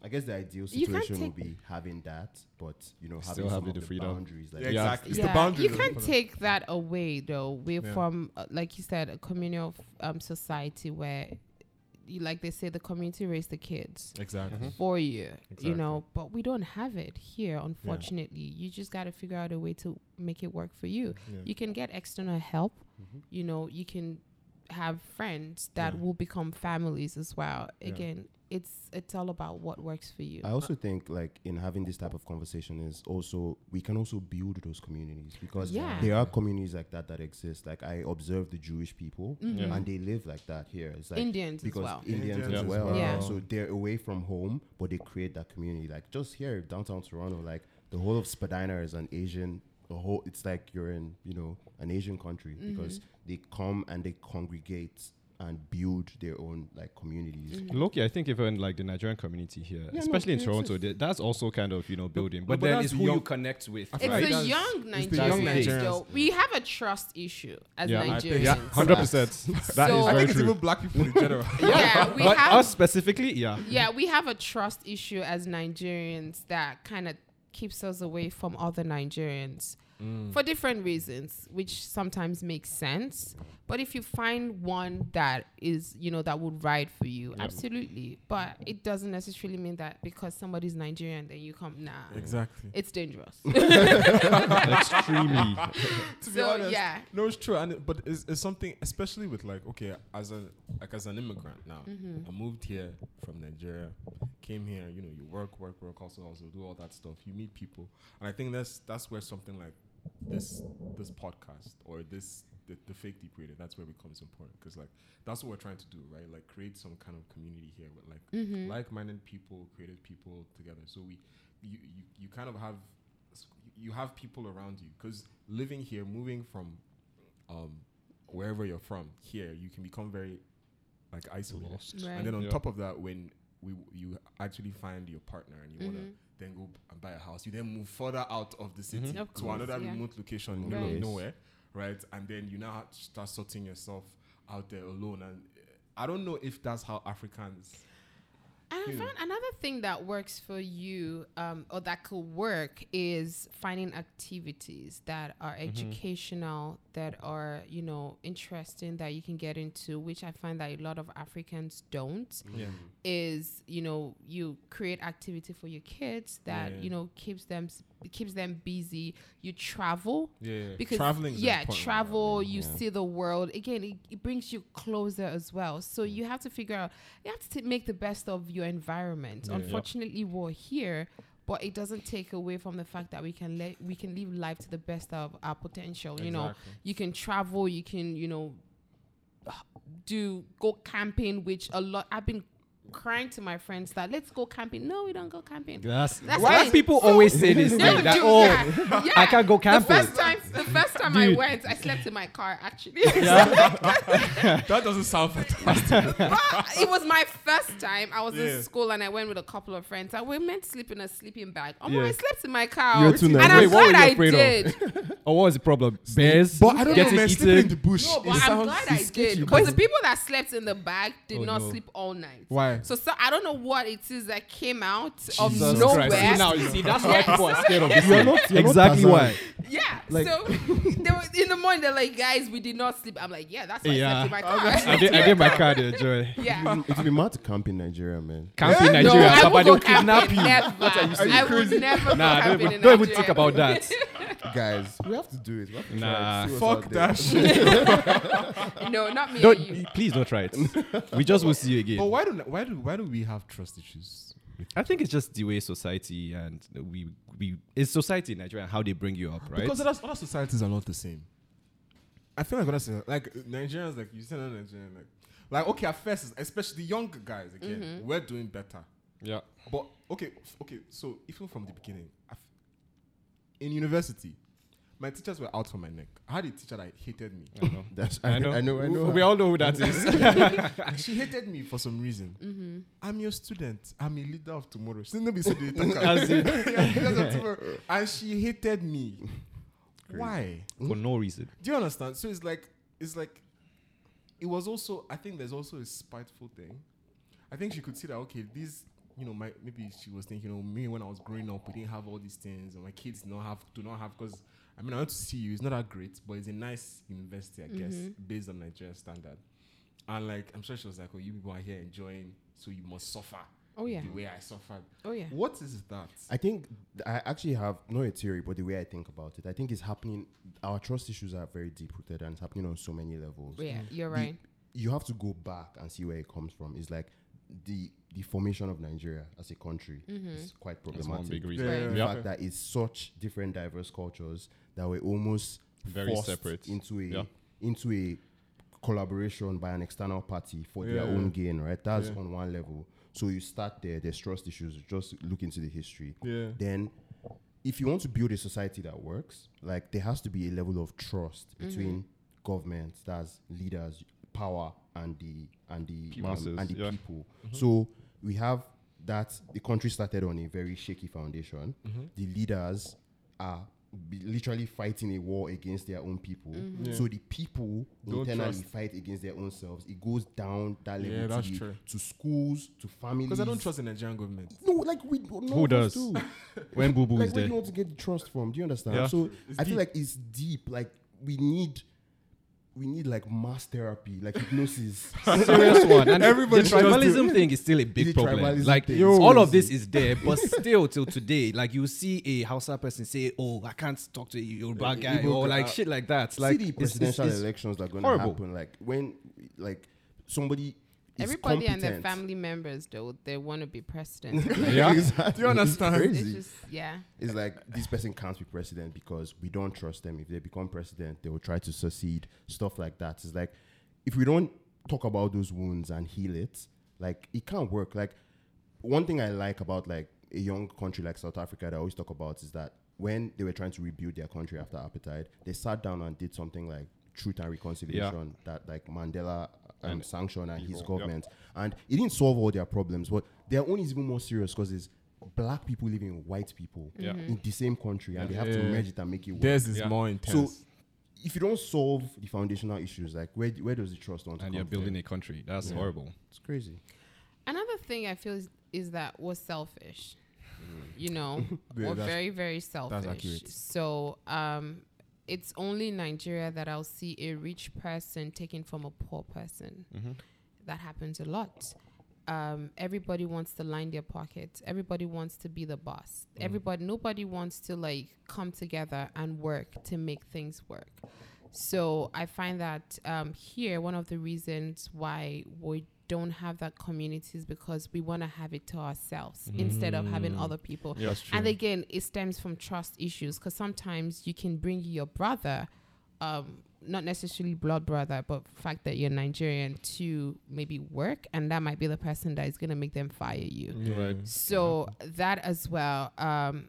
I guess the ideal situation would be having that, but you know, Still having some having of the the freedom. boundaries. Like Yeah, Yeah. exactly. It's the yeah, boundary. you can't take that away though. We're Yeah. from, uh, like you said, a communal um, society where, you, like they say, the community raised the kids exactly. for you. Exactly. You know, but we don't have it here. Unfortunately, you just got to figure out a way to make it work for you. Yeah. You can get external help. Mhm. You know, you can have friends that Yeah. will become families as well. Yeah. Again, it's it's all about what works for you. I also think like in having this type of conversation is also we can also build those communities because Yeah. there are communities like that that exist. Like I observe the Jewish people Mhm. and they live like that here. It's like Indians as because well. Indians, Indians as as well. well. Yeah. So they're away from home, but they create that community. Like just here, downtown Toronto, like the whole of Spadina is an Asian. The whole it's like you're in you know an Asian country mm-hmm. because they come and they congregate and build their own like communities. Mm. Loki, I think even like the Nigerian community here, no, especially in Toronto, th- that's also kind of you know building. But, but then that's it's the who you connect with. It's Right. the That's- young it's the young Nigerians. Nigerians. We have a trust issue as Yeah, Nigerians. yeah, hundred percent. That So- is I very think it's true. even black people in general. Yeah, we but have. us specifically, yeah. yeah, we have a trust issue as Nigerians that kind of keeps us away from other Nigerians Mm. for different reasons, which sometimes makes sense. But if you find one that is, you know, that would ride for you, absolutely. But it doesn't necessarily mean that because somebody's Nigerian, then you come. Nah, Exactly. it's dangerous. Extremely. To be so honest, yeah, No, it's true, and it, but it's, it's something, especially with like, okay, as a like as an immigrant now, Mm-hmm. I moved here from Nigeria, came here, you know, you work, work, work, also, also do all that stuff. You meet people, and I think that's that's where something like this this podcast or this the, the fake deep radio that's where it becomes important because like that's what we're trying to do, right? Like create some kind of community here with like Mm-hmm. like-minded people, creative people together. So we, you, you, you kind of have, you have people around you because living here, moving from, um, wherever you're from here, you can become very, like isolated. Right. And then on Yeah. top of that, when we you actually find your partner and you want Mhm. to then go and buy a house, you then move further out of the city Of to course, another yeah. remote location in the middle Right. of nowhere, right? And then you now have to start sorting yourself out there alone. And I don't know if that's how Africans. And I found another thing that works for you, um, or that could work, is finding activities that are educational, that are you know interesting, that you can get into. Which I find that a lot of Africans don't. Yeah. Is you know you create activity for your kids that Yeah. you know keeps them keeps them busy. You travel Yeah, because traveling. Yeah travel right? you Yeah. see the world again it, it brings you closer as well so you have to figure out you have to t- make the best of your environment Yeah. unfortunately we're here but it doesn't take away from the fact that we can let we can live life to the best of our potential you know? You can travel you can you know do go camping which a lot i've been crying to my friends that let's go camping no we don't go camping That's, That's why fine. people So- always say this No, thing that dude, oh yeah, yeah. I can't go camping. The first time, the first time I went, I slept in my car. Actually, Yeah. that doesn't sound fantastic. But it was my first time. I was Yeah. in school and I went with a couple of friends. And we meant to sleep in a sleeping bag. Oh, Yeah. I slept in my car, You're too and nervous. I'm Wait, what were glad you I afraid of? did. oh what was the problem? Bears but I don't know, getting man. Sleeping in the bush. No, but I'm sounds glad I did but- because the people that slept in the bag did Oh, not sleep all night. Why? So, so I don't know what it is that came out of Jesus nowhere. Christ. See, now you see that's why people are scared of this. You're not- you're not exactly Tarzan. why. Yeah. Like- so they were in the morning. They're like, guys, we did not sleep. I'm like, yeah, that's why Yeah. I slept in my car. I did, I did my car to enjoy. yeah. It would be mad to camp in Nigeria, man. Camping No, Nigeria, I Papa, would they'll go kidnap camping. you. Never. I would never Nah, go don't camping even, in don't even Nigeria. think about that. Guys, we have to do it. We have to try Nah. it. Fuck that there. shit. No, not me. Don't, you. please don't try it. We just will see you again. But again. why do why do why do we have trust issues? I think it's just the way society and we we it's society in Nigeria and how they bring you up, right? Because other, other societies are not the same. I feel like other soci- like Nigerians, like you said, Nigerian, like like okay, at first, especially the younger guys, again, Mm-hmm. we're doing better. yeah. But okay, okay. So even from the beginning, I f- in university, my teachers were out for my neck. I had a teacher that hated me. I know. That's, I know. I know. I know. We all know who that is. She hated me for some reason. Mm-hmm. I'm your student. I'm a leader of tomorrow. She didn't be said it. As in- Leaders of tomorrow. And she hated me. Why? For no reason. Do you understand? So it's like it's like it was also I think there's also a spiteful thing. I think she could see that okay, these you know, my maybe she was thinking, you know, me when I was growing up, we didn't have all these things, and my kids don't have do not have because. I mean, I want to see you. It's not that great, but it's a nice university, I guess, Mhm. based on Nigerian standard. And like, I'm sure she was like, "Oh, you people are here enjoying, so you must suffer Oh yeah. the way I suffered." Oh yeah. What is that? I think th- I actually have not a theory, but the way I think about it, I think it's happening. Our trust issues are very deep rooted, and it's happening on so many levels. Yeah, you're The- right. You have to go back and see where it comes from. It's like the the formation of Nigeria as a country Mm-hmm. is quite That's problematic. one big reason. Yeah, the Yeah. fact that it's such different diverse cultures that were almost Very forced separate. into a Yeah. into a collaboration by an external party for their own gain, right? That's Yeah. on one level. So you start there, there's trust issues, just look into the history. Yeah. Then if you want to build a society that works, like there has to be a level of trust between government, that's leaders, power and the and the um, Masses, and the yeah. people. So we have that the country started on a very shaky foundation. Mm-hmm. The leaders are be literally fighting a war against their own people. Mm-hmm. Yeah. So the people Don't internally trust. fight against their own selves. It goes down that level Yeah, to, that's the- true. to schools, to families. Because I don't trust the Nigerian government. No, like we none Who does? do. When Boo Boo like is where there. do you want to get the trust from? Do you understand? Yeah. So It's I feel like it's deep. Like we need we need like mass therapy, like hypnosis. serious one. And Everybody the tribalism thing is still a big problem. Like thing. All of this is there, but still till today, like you see a Hausa person say, "Oh, I can't talk to a Yoruba Uh, guy," or like shit like that. Like See the it's- it's- presidential it's- elections that are going to happen. Like when like somebody is Everybody and their family members, though, they want to be president. Yeah. exactly. Do you understand? It's it's just yeah. It's like this person can't be president because we don't trust them. If they become president, they will try to succeed. Stuff like that. It's like if we don't talk about those wounds and heal it, like it can't work. Like one thing I like about like a young country like South Africa that I always talk about is that when they were trying to rebuild their country after apartheid, they sat down and did something like truth and reconciliation that like Mandela um, And sanction and his Igbo, yep. government. And it didn't solve all their problems, but their own is even more serious because it's black people living with white people Yeah. in the same country and they have to merge it and make it work. Theirs is Yeah. more intense. So if you don't solve the foundational issues, like where where does the trust want to and you're building from? a country. That's Yeah. horrible. It's crazy. Another thing I feel is, is that was selfish. You know, Yeah, or very very selfish. accurate. So um, it's only in Nigeria that I'll see a rich person taken from a poor person. Mm-hmm. That happens a lot. Um, everybody wants to line their pockets. Everybody wants to be the boss. Everybody, nobody wants to like come together and work to make things work. So I find that um, here one of the reasons why we don't have that community is because we want to have it to ourselves instead of having Mm. other people. Yeah, And again, it stems from trust issues because sometimes you can bring your brother, um, not necessarily blood brother, but fact that you're Nigerian to maybe work, and that might be the person that is gonna make them fire you. yeah. Right. So that as well, um,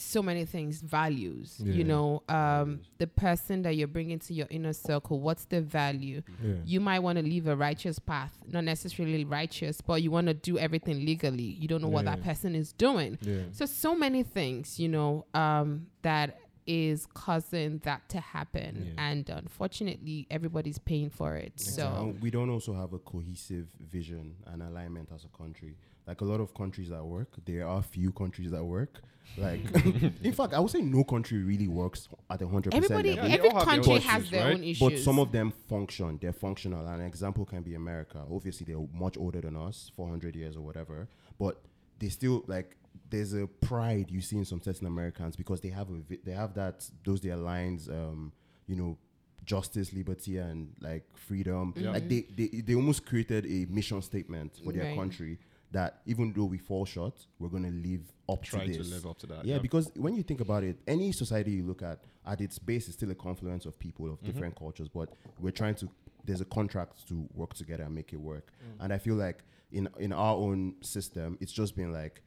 so many things, values. Yeah. You know, um, the person that you're bringing to your inner circle. What's the value? Yeah. You might want to leave a righteous path, not necessarily righteous, but you want to do everything legally. You don't know what that person is doing. yeah. So so many things, you know, um, that is causing that to happen, Yeah. and unfortunately, everybody's paying for it. So And we don't also have a cohesive vision and alignment as a country. Like a lot of countries that work, there are few countries that work. Like, in fact, I would say no country really works at a hundred percent. everybody, Yeah, every all their country own has issues, their right? own issues. But some of them function. They're functional. An example can be America. Obviously, they're much older than us, 400 years or whatever. But they still like. There's a pride you see in some certain Americans because they have a vi- they have that those their lines. Um, you know, justice, liberty, and like freedom. Yeah. Like they, they they almost created a mission statement for their Right. country that even though we fall short, we're gonna live up Try to to this. live up to that. Yeah, because when you think about it, any society you look at, at its base, is still a confluence of people of mm-hmm. different cultures. But we're trying to. There's a contract to work together and make it work. Mm. And I feel like in in our own system, it's just been like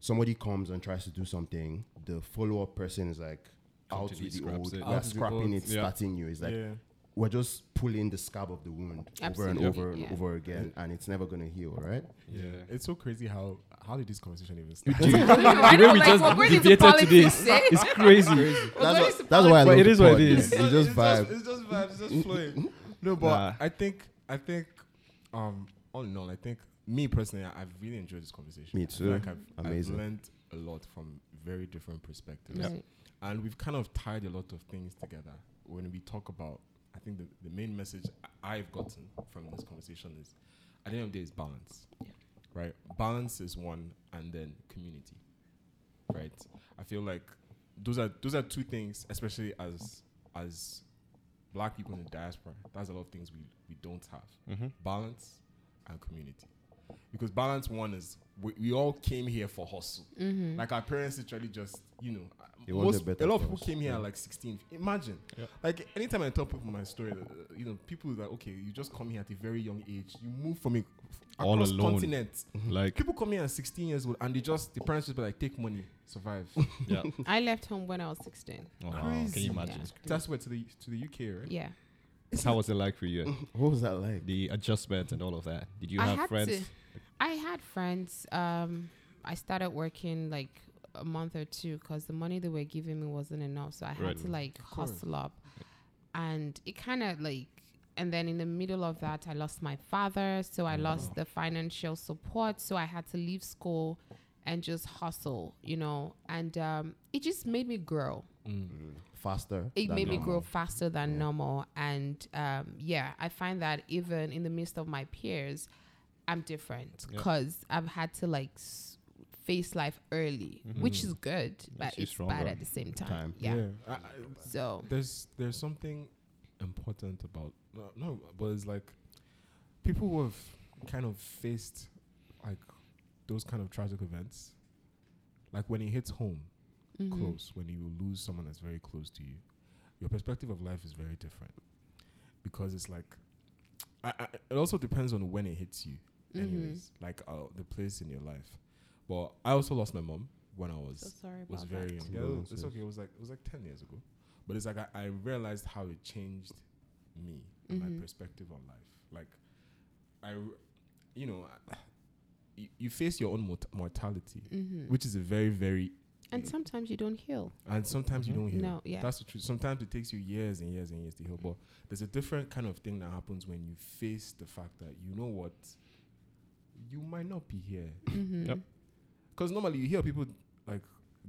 somebody comes and tries to do something. The follow up person is like out Completely with the old, it. yeah, Out scrapping it, Yeah. starting new. It's like yeah. We're just pulling the scab of the wound over and Absolutely, over and yeah. over again, and it's never gonna heal, right? Yeah. It's so crazy how how did this conversation even start? Dude, I the know, way we like, just we're going into deviated to this, it's crazy. That's, going what, that's why I But love it the what it is. It's just vibes. It's just vibes. It's just flowing. no, but Nah. I think I think um all in all, I think me personally, I- I've really enjoyed this conversation. Me too. like I've, I've learned a lot from very different perspectives, Right. and we've kind of tied a lot of things together. When we talk about, I think the, the main message I- I've gotten from this conversation is, at the end of the day, is balance. Yeah. Right, balance is one, and then community. Right, I feel like those are those are two things, especially as as black people in the diaspora. That's a lot of things we we don't have Mm-hmm. balance and community. Because balance one is we, we all came here for hustle. Mm-hmm. Like our parents literally just you know They wanted most, better a lot of people came here yeah. at like 16. Imagine, Yeah. like anytime I tell people my story, uh, you know, people are like, okay, you just come here at a very young age. You move from a All across alone. continents. Like, People come here at 16 years old and they just the parents just be like, take money, survive. yeah. I left home when I was 16. Oh, wow. Crazy. Can you imagine? Yeah. That's where to the to the UK, right? Yeah. How was it like for you? What was that like? the adjustment and all of that. Did you I have friends? to. I had friends. Um, I started working like a month or two because the money they were giving me wasn't enough. So I had Right. to like hustle up, and it kind of like. And then in the middle of that, I lost my father, so I lost the financial support. So I had to leave school and just hustle, you know. And um, it just made me grow. Mm. Faster. it made me grow faster than Yeah. normal and um, yeah i find that even in the midst of my peers i'm different because i've had to like s- face life early which is good but Makes you it's bad at the same time, time. yeah, I, I, so there's there's something important about no, no but it's like people who have kind of faced like those kind of tragic events like when it hits home mhm. close when you lose someone that's very close to you your perspective of life is very different. Because it's like I, I, it also depends on when it hits you Mhm. anyways like uh, the place in your life but i also lost my mom when i was so sorry was about very that. young. Yeah, it was- it's okay. It was like it was like ten years ago, but it's like I, I realized how it changed me and Mhm. my perspective on life. Like I, r- you know, I- you, you face your own mort- mortality, Mhm. which is a very very and sometimes you don't heal and sometimes you Mhm. don't heal. no yeah That's the truth. Sometimes it takes you years and years and years to heal, but there's a different kind of thing that happens when you face the fact that you know what, you might not be here. Mhm. Yep. Because normally you hear people like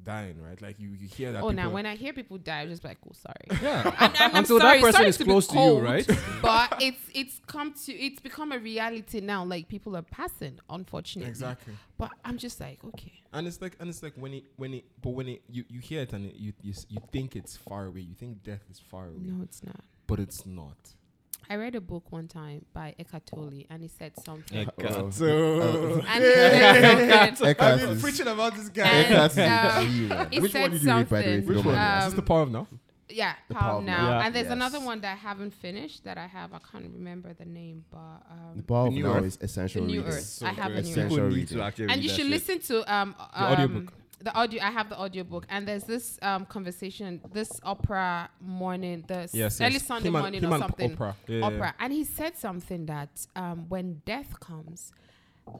dying, right? Like you, you hear that. oh now when i hear people die i'm just like oh sorry Yeah. I'm, I'm, I'm Until sorry, that person sorry is to be close to you, right? but it's it's come to it's become a reality now. Like people are passing, unfortunately. exactly. But I'm just like, okay. And it's like, and it's like when it, when it, but when it, you, you hear it and it, you, you, you think it's far away. You think death is far away, No, it's not. but it's not. I read a book one time by Eckhart Tolle, and he said something. Oh. So, and he said something. Eckhart is- preaching about this guy. And, Eckhart is um, a G, man. he Which said one did you read, by the way? Which one? mind is this the power of now? Yeah, The Power Power of of Now. Now. And there's Yes. another one that I haven't finished that I have. I can't remember the name, but The um, power The of New now Earth. is essential The New reading. Earth. So I have good. the New Essential reading. and you should shit. listen to um, The um audiobook. The audio. I have the audiobook, and there's this um conversation, this Oprah morning, the Yes, early yes. Sunday Him and- morning him or something. Oprah. Yeah, yeah, Oprah and he said something that um, when death comes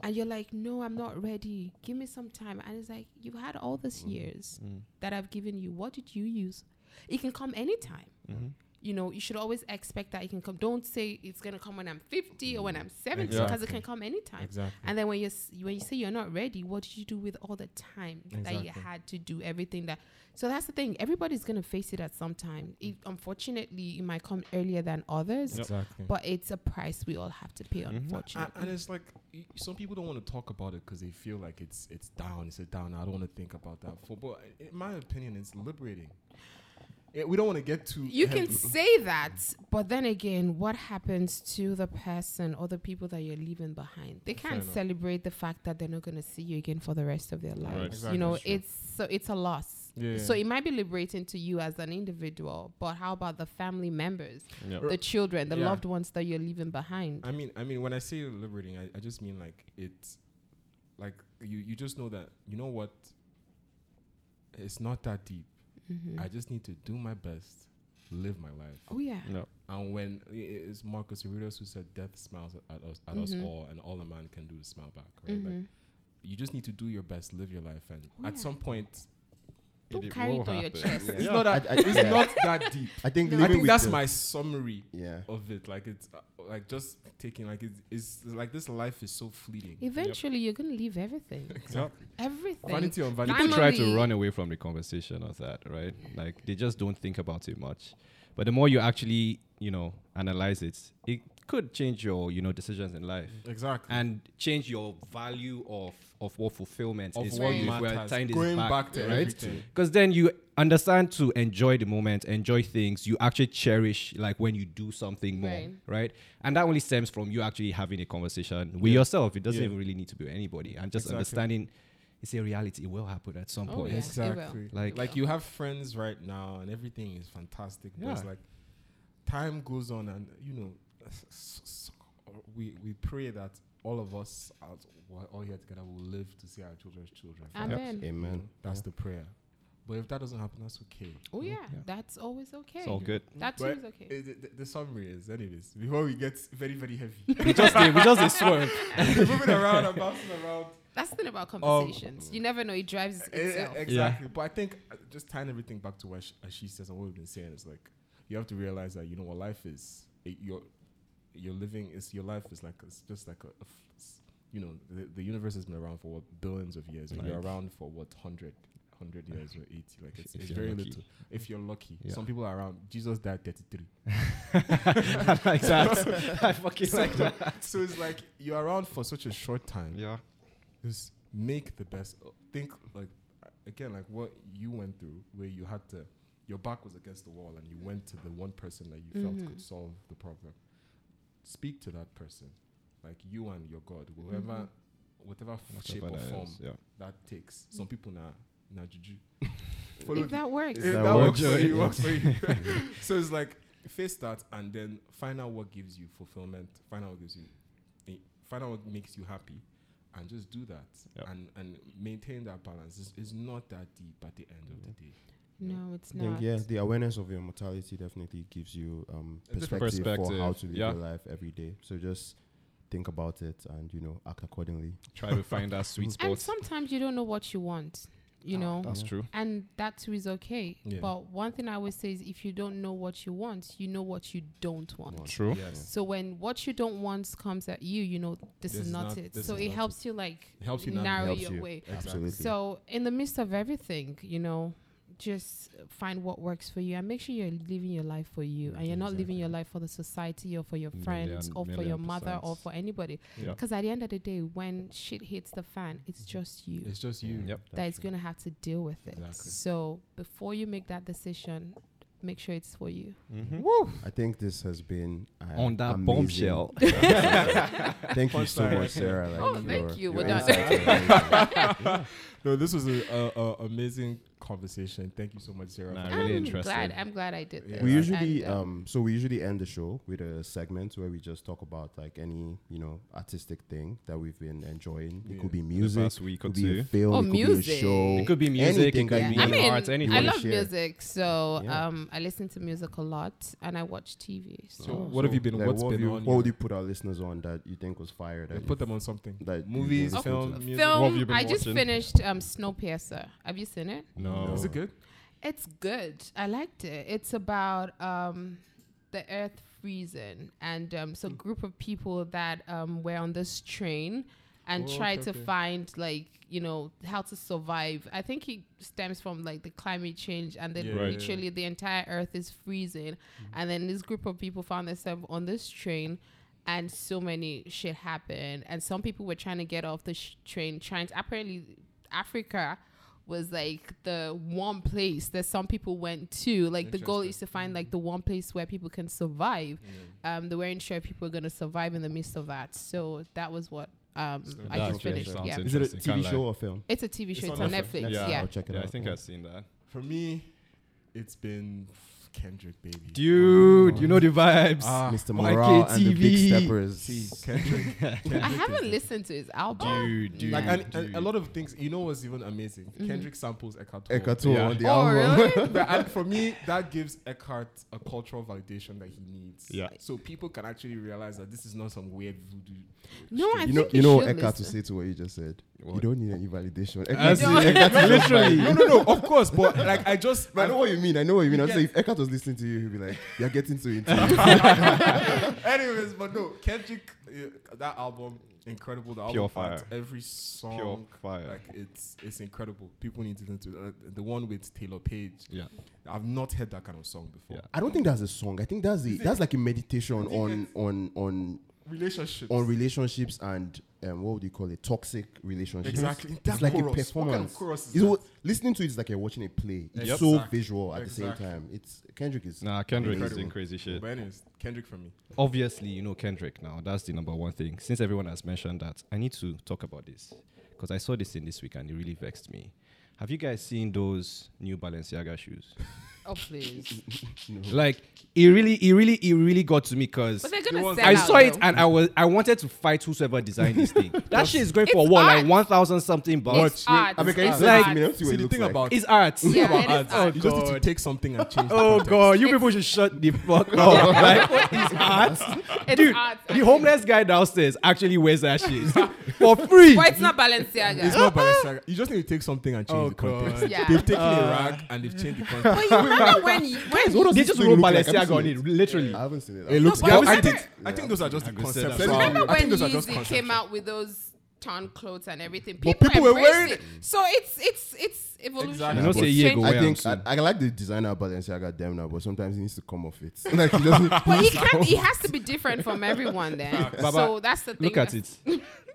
and you're like no i'm not ready give me some time and it's like you've had all these years Mm. that i've given you what did you use it can come anytime Mhm. You know you should always expect that it can come don't say it's going to come when i'm 50 or when i'm 70 because Exactly. it can come anytime Exactly. and then when you s- when you say you're not ready, what did you do with all the time that you had to do everything that? So that's the thing. Everybody's gonna face it at some time. It, unfortunately, it might come earlier than others, Exactly. but it's a price we all have to pay. Mhm. A- Unfortunately, and it's like y- some people don't want to talk about it because they feel like it's it's down. It's a down. I don't want to think about that. For but in my opinion, it's liberating. Eh, we don't want to get too. you can say that, but then again, what happens to the person or the people that you're leaving behind? They can't enough. celebrate the fact that they're not gonna see you again for the rest of their lives. Exactly, You know, that's it's so it's a loss. Yeah, So it might be liberating to you as an individual, but how about the family members, Yeah. the children, the Yeah. loved ones that you're leaving behind? I mean, I mean, when I say liberating, I, I just mean like it's like you you just know that you know what. It's not that deep. Mhm. I just need to do my best, live my life. oh yeah. No. And when i- i- it's Marcus Aurelius who said, "Death smiles at, at us, at us Mhm. all, and all a man can do is smile back." Right? Like, Mhm. you just need to do your best, live your life, and Oh, at yeah. some point, don't It carry it will on your chest. Yeah. It's not that. I- I- it's yeah. not that deep. I think I think that's the- my summary yeah. of it. Like it's uh, like just taking like it's, it's like this life is so fleeting. Eventually, you're gonna leave everything. Exactly. Everything. Vanity on vanity. People try to run away from the conversation of that, right? Like they just don't think about it much. But the more you actually, you know, analyze it, it could change your, you know, decisions in life Exactly. and change your value of of what fulfillment of is what you. If we're matters. tying this Going back, to right? Because then you understand to enjoy the moment, enjoy things. You actually cherish like when you do something more, Right. right? And that only stems from you actually having a conversation with Yeah. yourself. It doesn't Yeah. even really need to be with anybody, and just Exactly. understanding it's a reality. It will happen at some Oh, point. yeah. Exactly. It will. Like like you have friends right now and everything is fantastic. But it's like time goes on and you know s- s- s- we we pray that all of us are we're all here together will live to see our children's children. Amen. You Amen. know, That's the prayer. But if that doesn't happen, that's okay. Oh yeah, Yeah. that's always okay. It's all good. That too But is okay. Uh, the, the- the summary is, anyways, before we get very, very heavy, we just did, we just did swerve. we're moving around and bouncing around. That's the thing about conversations. you never know; it drives itself. exactly. But I think uh, just tying everything back to what she, as she says and what we've been saying is like you have to realize that you know what life is. It, you're you're living is your life is like it's just like a, a f- s- you know the, the universe has been around for what billions of years and you're around for what 100 100 years or 80 like If- it's, if it's very lucky. little if you're lucky Yeah. some people are around jesus died 33 I like that. I fucking like that. so it's like you're around for such a short time Yeah. just make the best think like again like what you went through where you had to your back was against the wall and you went to the one person that you felt Mhm. could solve the problem speak to that person. Like you and your god whoever Mhm. whatever f- shape or form is, yeah. that takes. Mm. Some people now now juju. Follow if that works, if that that, works works, for you works for you. So it's like face that and then find out what gives you fulfillment. Find out what gives you find out what makes you happy. And just do that Yep. and and maintain that balance. It's, it's not that deep at the end of the mm-hmm. day no, it's I think not. yeah, the awareness of your mortality definitely gives you um, A different perspective, for how to live yeah. your life every day. So just think about it and you know act accordingly. Try to find that sweet spot. And spot. sometimes you don't know what you want. You Ah, know, That's Yeah. true. and that too is okay. Yeah. But one thing I always say is if you don't know what you want, you know what you don't want. Want. True. yes So when what you don't want comes at you, you know this, This is is not, not- it. So it not helps you like it helps you narrow. Helps your you. way. Exactly. Absolutely. So in the midst of everything, you know, just find what works for you and make sure you're living your life for you and you're not living your life for the society or for your friends Million- or for million your mother or for anybody. Yeah. Because at the end of the day, when shit hits the fan, it's just you it's just you Yep. that is going to have to deal with it. Exactly. So before you make that decision, make sure it's for you. I think this has been uh, On that amazing. bombshell. Thank you so much, Sarah. Like, Oh, thank you. your We're done. insights are amazing. no this was a, a, a amazing conversation thank you so much sarah Nah, really I'm interesting. glad. I'm glad I did Yeah. this. we usually And, um so we usually end the show with a segment where we just talk about like any you know artistic thing that we've been enjoying it could be The music past week or could be a two. film Oh, it could be music. a show It could be music. anything It could that be I mean, art. Anything. I love share. music, so Yeah. um, I listen to music a lot, and I watch TV. So, So what have you been- like, what's what have been you- on what would you put our listeners on that you think was fire that put them on something that you movies film music What have you film. I just finished um, Snowpiercer. Have you seen it? No. Is it good It's good. I liked it. It's about um, the Earth freezing, and um, so a group of people that um, were on this train and Oh, tried okay, to okay. find like you know how to survive. I think it stems from like the climate change, and then Yeah, yeah, yeah. literally the entire Earth is freezing, and then this group of people found themselves on this train. And so many shit happened, and some people were trying to get off the sh- train. Trying to apparently, Africa was like the one place that some people went to. Like the goal is to find like the one place where people can survive. Um, they weren't sure if people were gonna survive in the midst of that. So that was what um So I just finished. sounds Yeah, is it a TV can't show lie. or film it's a TV show. It's It's, on on Netflix. Netflix. Yeah. Yeah. I'll check it Yeah, out I think yeah. I've seen that. for me it's been Kendrick baby Dude, you know the vibes. Ah, Mr. my Morale and the Big Steppers see Kendrick, Kendrick I haven't listened to his album. dude, dude. like and, and dude. a lot of things you know what's even amazing Mhm. Kendrick samples Eckhart Tolle. Eckhart Tolle Yeah. on the Oh, album really? But- and for me, that gives Eckhart a cultural validation that he needs. Yeah. So people can actually realize that this is not some weird voodoo. No, I you know think you know what Eckhart to say to what you just said You don't need any validation. As Eckhart- in- Eckhart is literally. no, no, no. Of course, but like I just But I know what you mean. I know what you mean. I'm You saying if Eckhart was listening to you, he'd be like, "You're getting too into it." Anyways, but no, Kendrick, uh, that album incredible. The album Pure art, fire. every song, Pure fire. like it's it's incredible. People need to listen to uh, the one with Taylour Paige. Yeah. I've not heard that kind of song before. Yeah. I don't think that's a song. I think that's the that's like a meditation on on on Relationships. on relationships and um, what would you call it? Toxic relationship. Exactly. It's That like chorus. a What kind of performance. chorus is It's what- listening to it is like you're watching a play. It's Yep. so Exactly. visual at the same time. It's Kendrick is Nah, Kendrick is Incredible. doing crazy shit. But anyways, Kendrick for me. Obviously, you know Kendrick now. That's the number one thing. Since everyone has mentioned that, I need to talk about this because I saw this in this week and it really vexed me. Have you guys seen those new Balenciaga shoes? Oh please. Like, it really, it really, it really got to me because But they're gonna sell I out, saw it though. and I was I wanted to fight whosoever designed this thing. That shit is going for It's what, like one thousand something bucks. It's art. I mean, can you It's say Like- that to me? Let me see what See it the looks thing like. about It's art. the Yeah, it is ads, art. you just need to God. take something and change. the Oh context. god, you people should shut the fuck up. like, what is art? It's Dude, art. the homeless guy downstairs actually wears that shit for free. But it's not Balenciaga. It's not Balenciaga. You just need to take something and change Oh, the context. Yeah. They've taken Uh, a rag and they've changed the context. But you remember when you when what does They this just thing wrote look like? I've Balenciaga seen on it, literally. I haven't seen it. It looks but good. you I remember- think I think those are just the I said that. concepts. I Remember think when those are just Yeezy came conceptual. out with those torn clothes and everything? But People, people were embraced wearing it. So it's it's it's evolution. Exactly. You know, It's say a year I Where think I'm I, I like the designer Balenciaga damn now, but sometimes he needs to come off it. like he just But it can't. It has to be different from everyone. Then, Baba, so that's the thing. Look at it.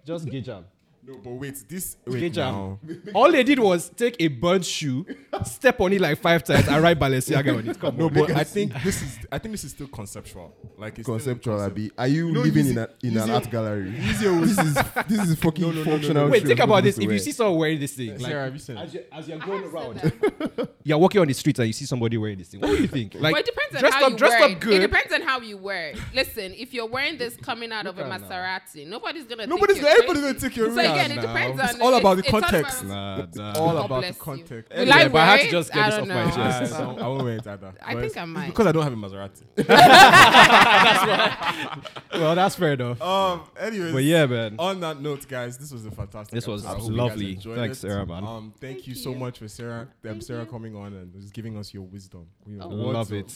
Just gauge am. No, but wait, this wait Gauge now. am. All they did was take a burnt shoe, step on it like five times, and write Balenciaga on it. Come No, on. but I think this is I think this is still conceptual. Like it's conceptual. concept. Abi, are you know, living in, a, in use an art gallery? this is this is fucking No, no, no, no, no. functional. Wait, think about this. If you see someone wearing this thing, like, Sarah, you as, it? you, as you're going around, said you're walking on the street and you see somebody wearing this thing. What do you think? Like, but it depends on dressed how up, you dressed wear up it. good. It depends on how you wear. Listen, if you're wearing this coming out of a Look at now. Maserati, nobody's gonna. Nobody's think you're everybody's gonna take your So ring. Again, it Nah, depends nah. on. It's all about the it's all context. Nah, It's nah. all God about the context. Will Anyway, I but I had to just get I this don't off my know. chest. I, I won't wear it either. I But think I might. because I don't have a Maserati. Well, that's fair enough. um. Anyways, But yeah, man. On that note, guys, this was a fantastic. This was episode. I hope you guys lovely. Thanks. Sarah, man. Um, thank, Thank you so much for Sarah, um, Sarah coming on and just giving us your wisdom. We Oh. Love of- it.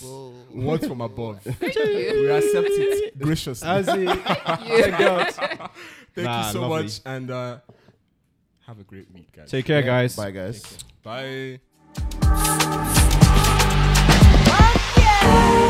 Words from above. Thank we accept it graciously. As in, Thank you so much, and have a great week, guys. Take care, guys. Bye, guys. Bye. Fuck yeah!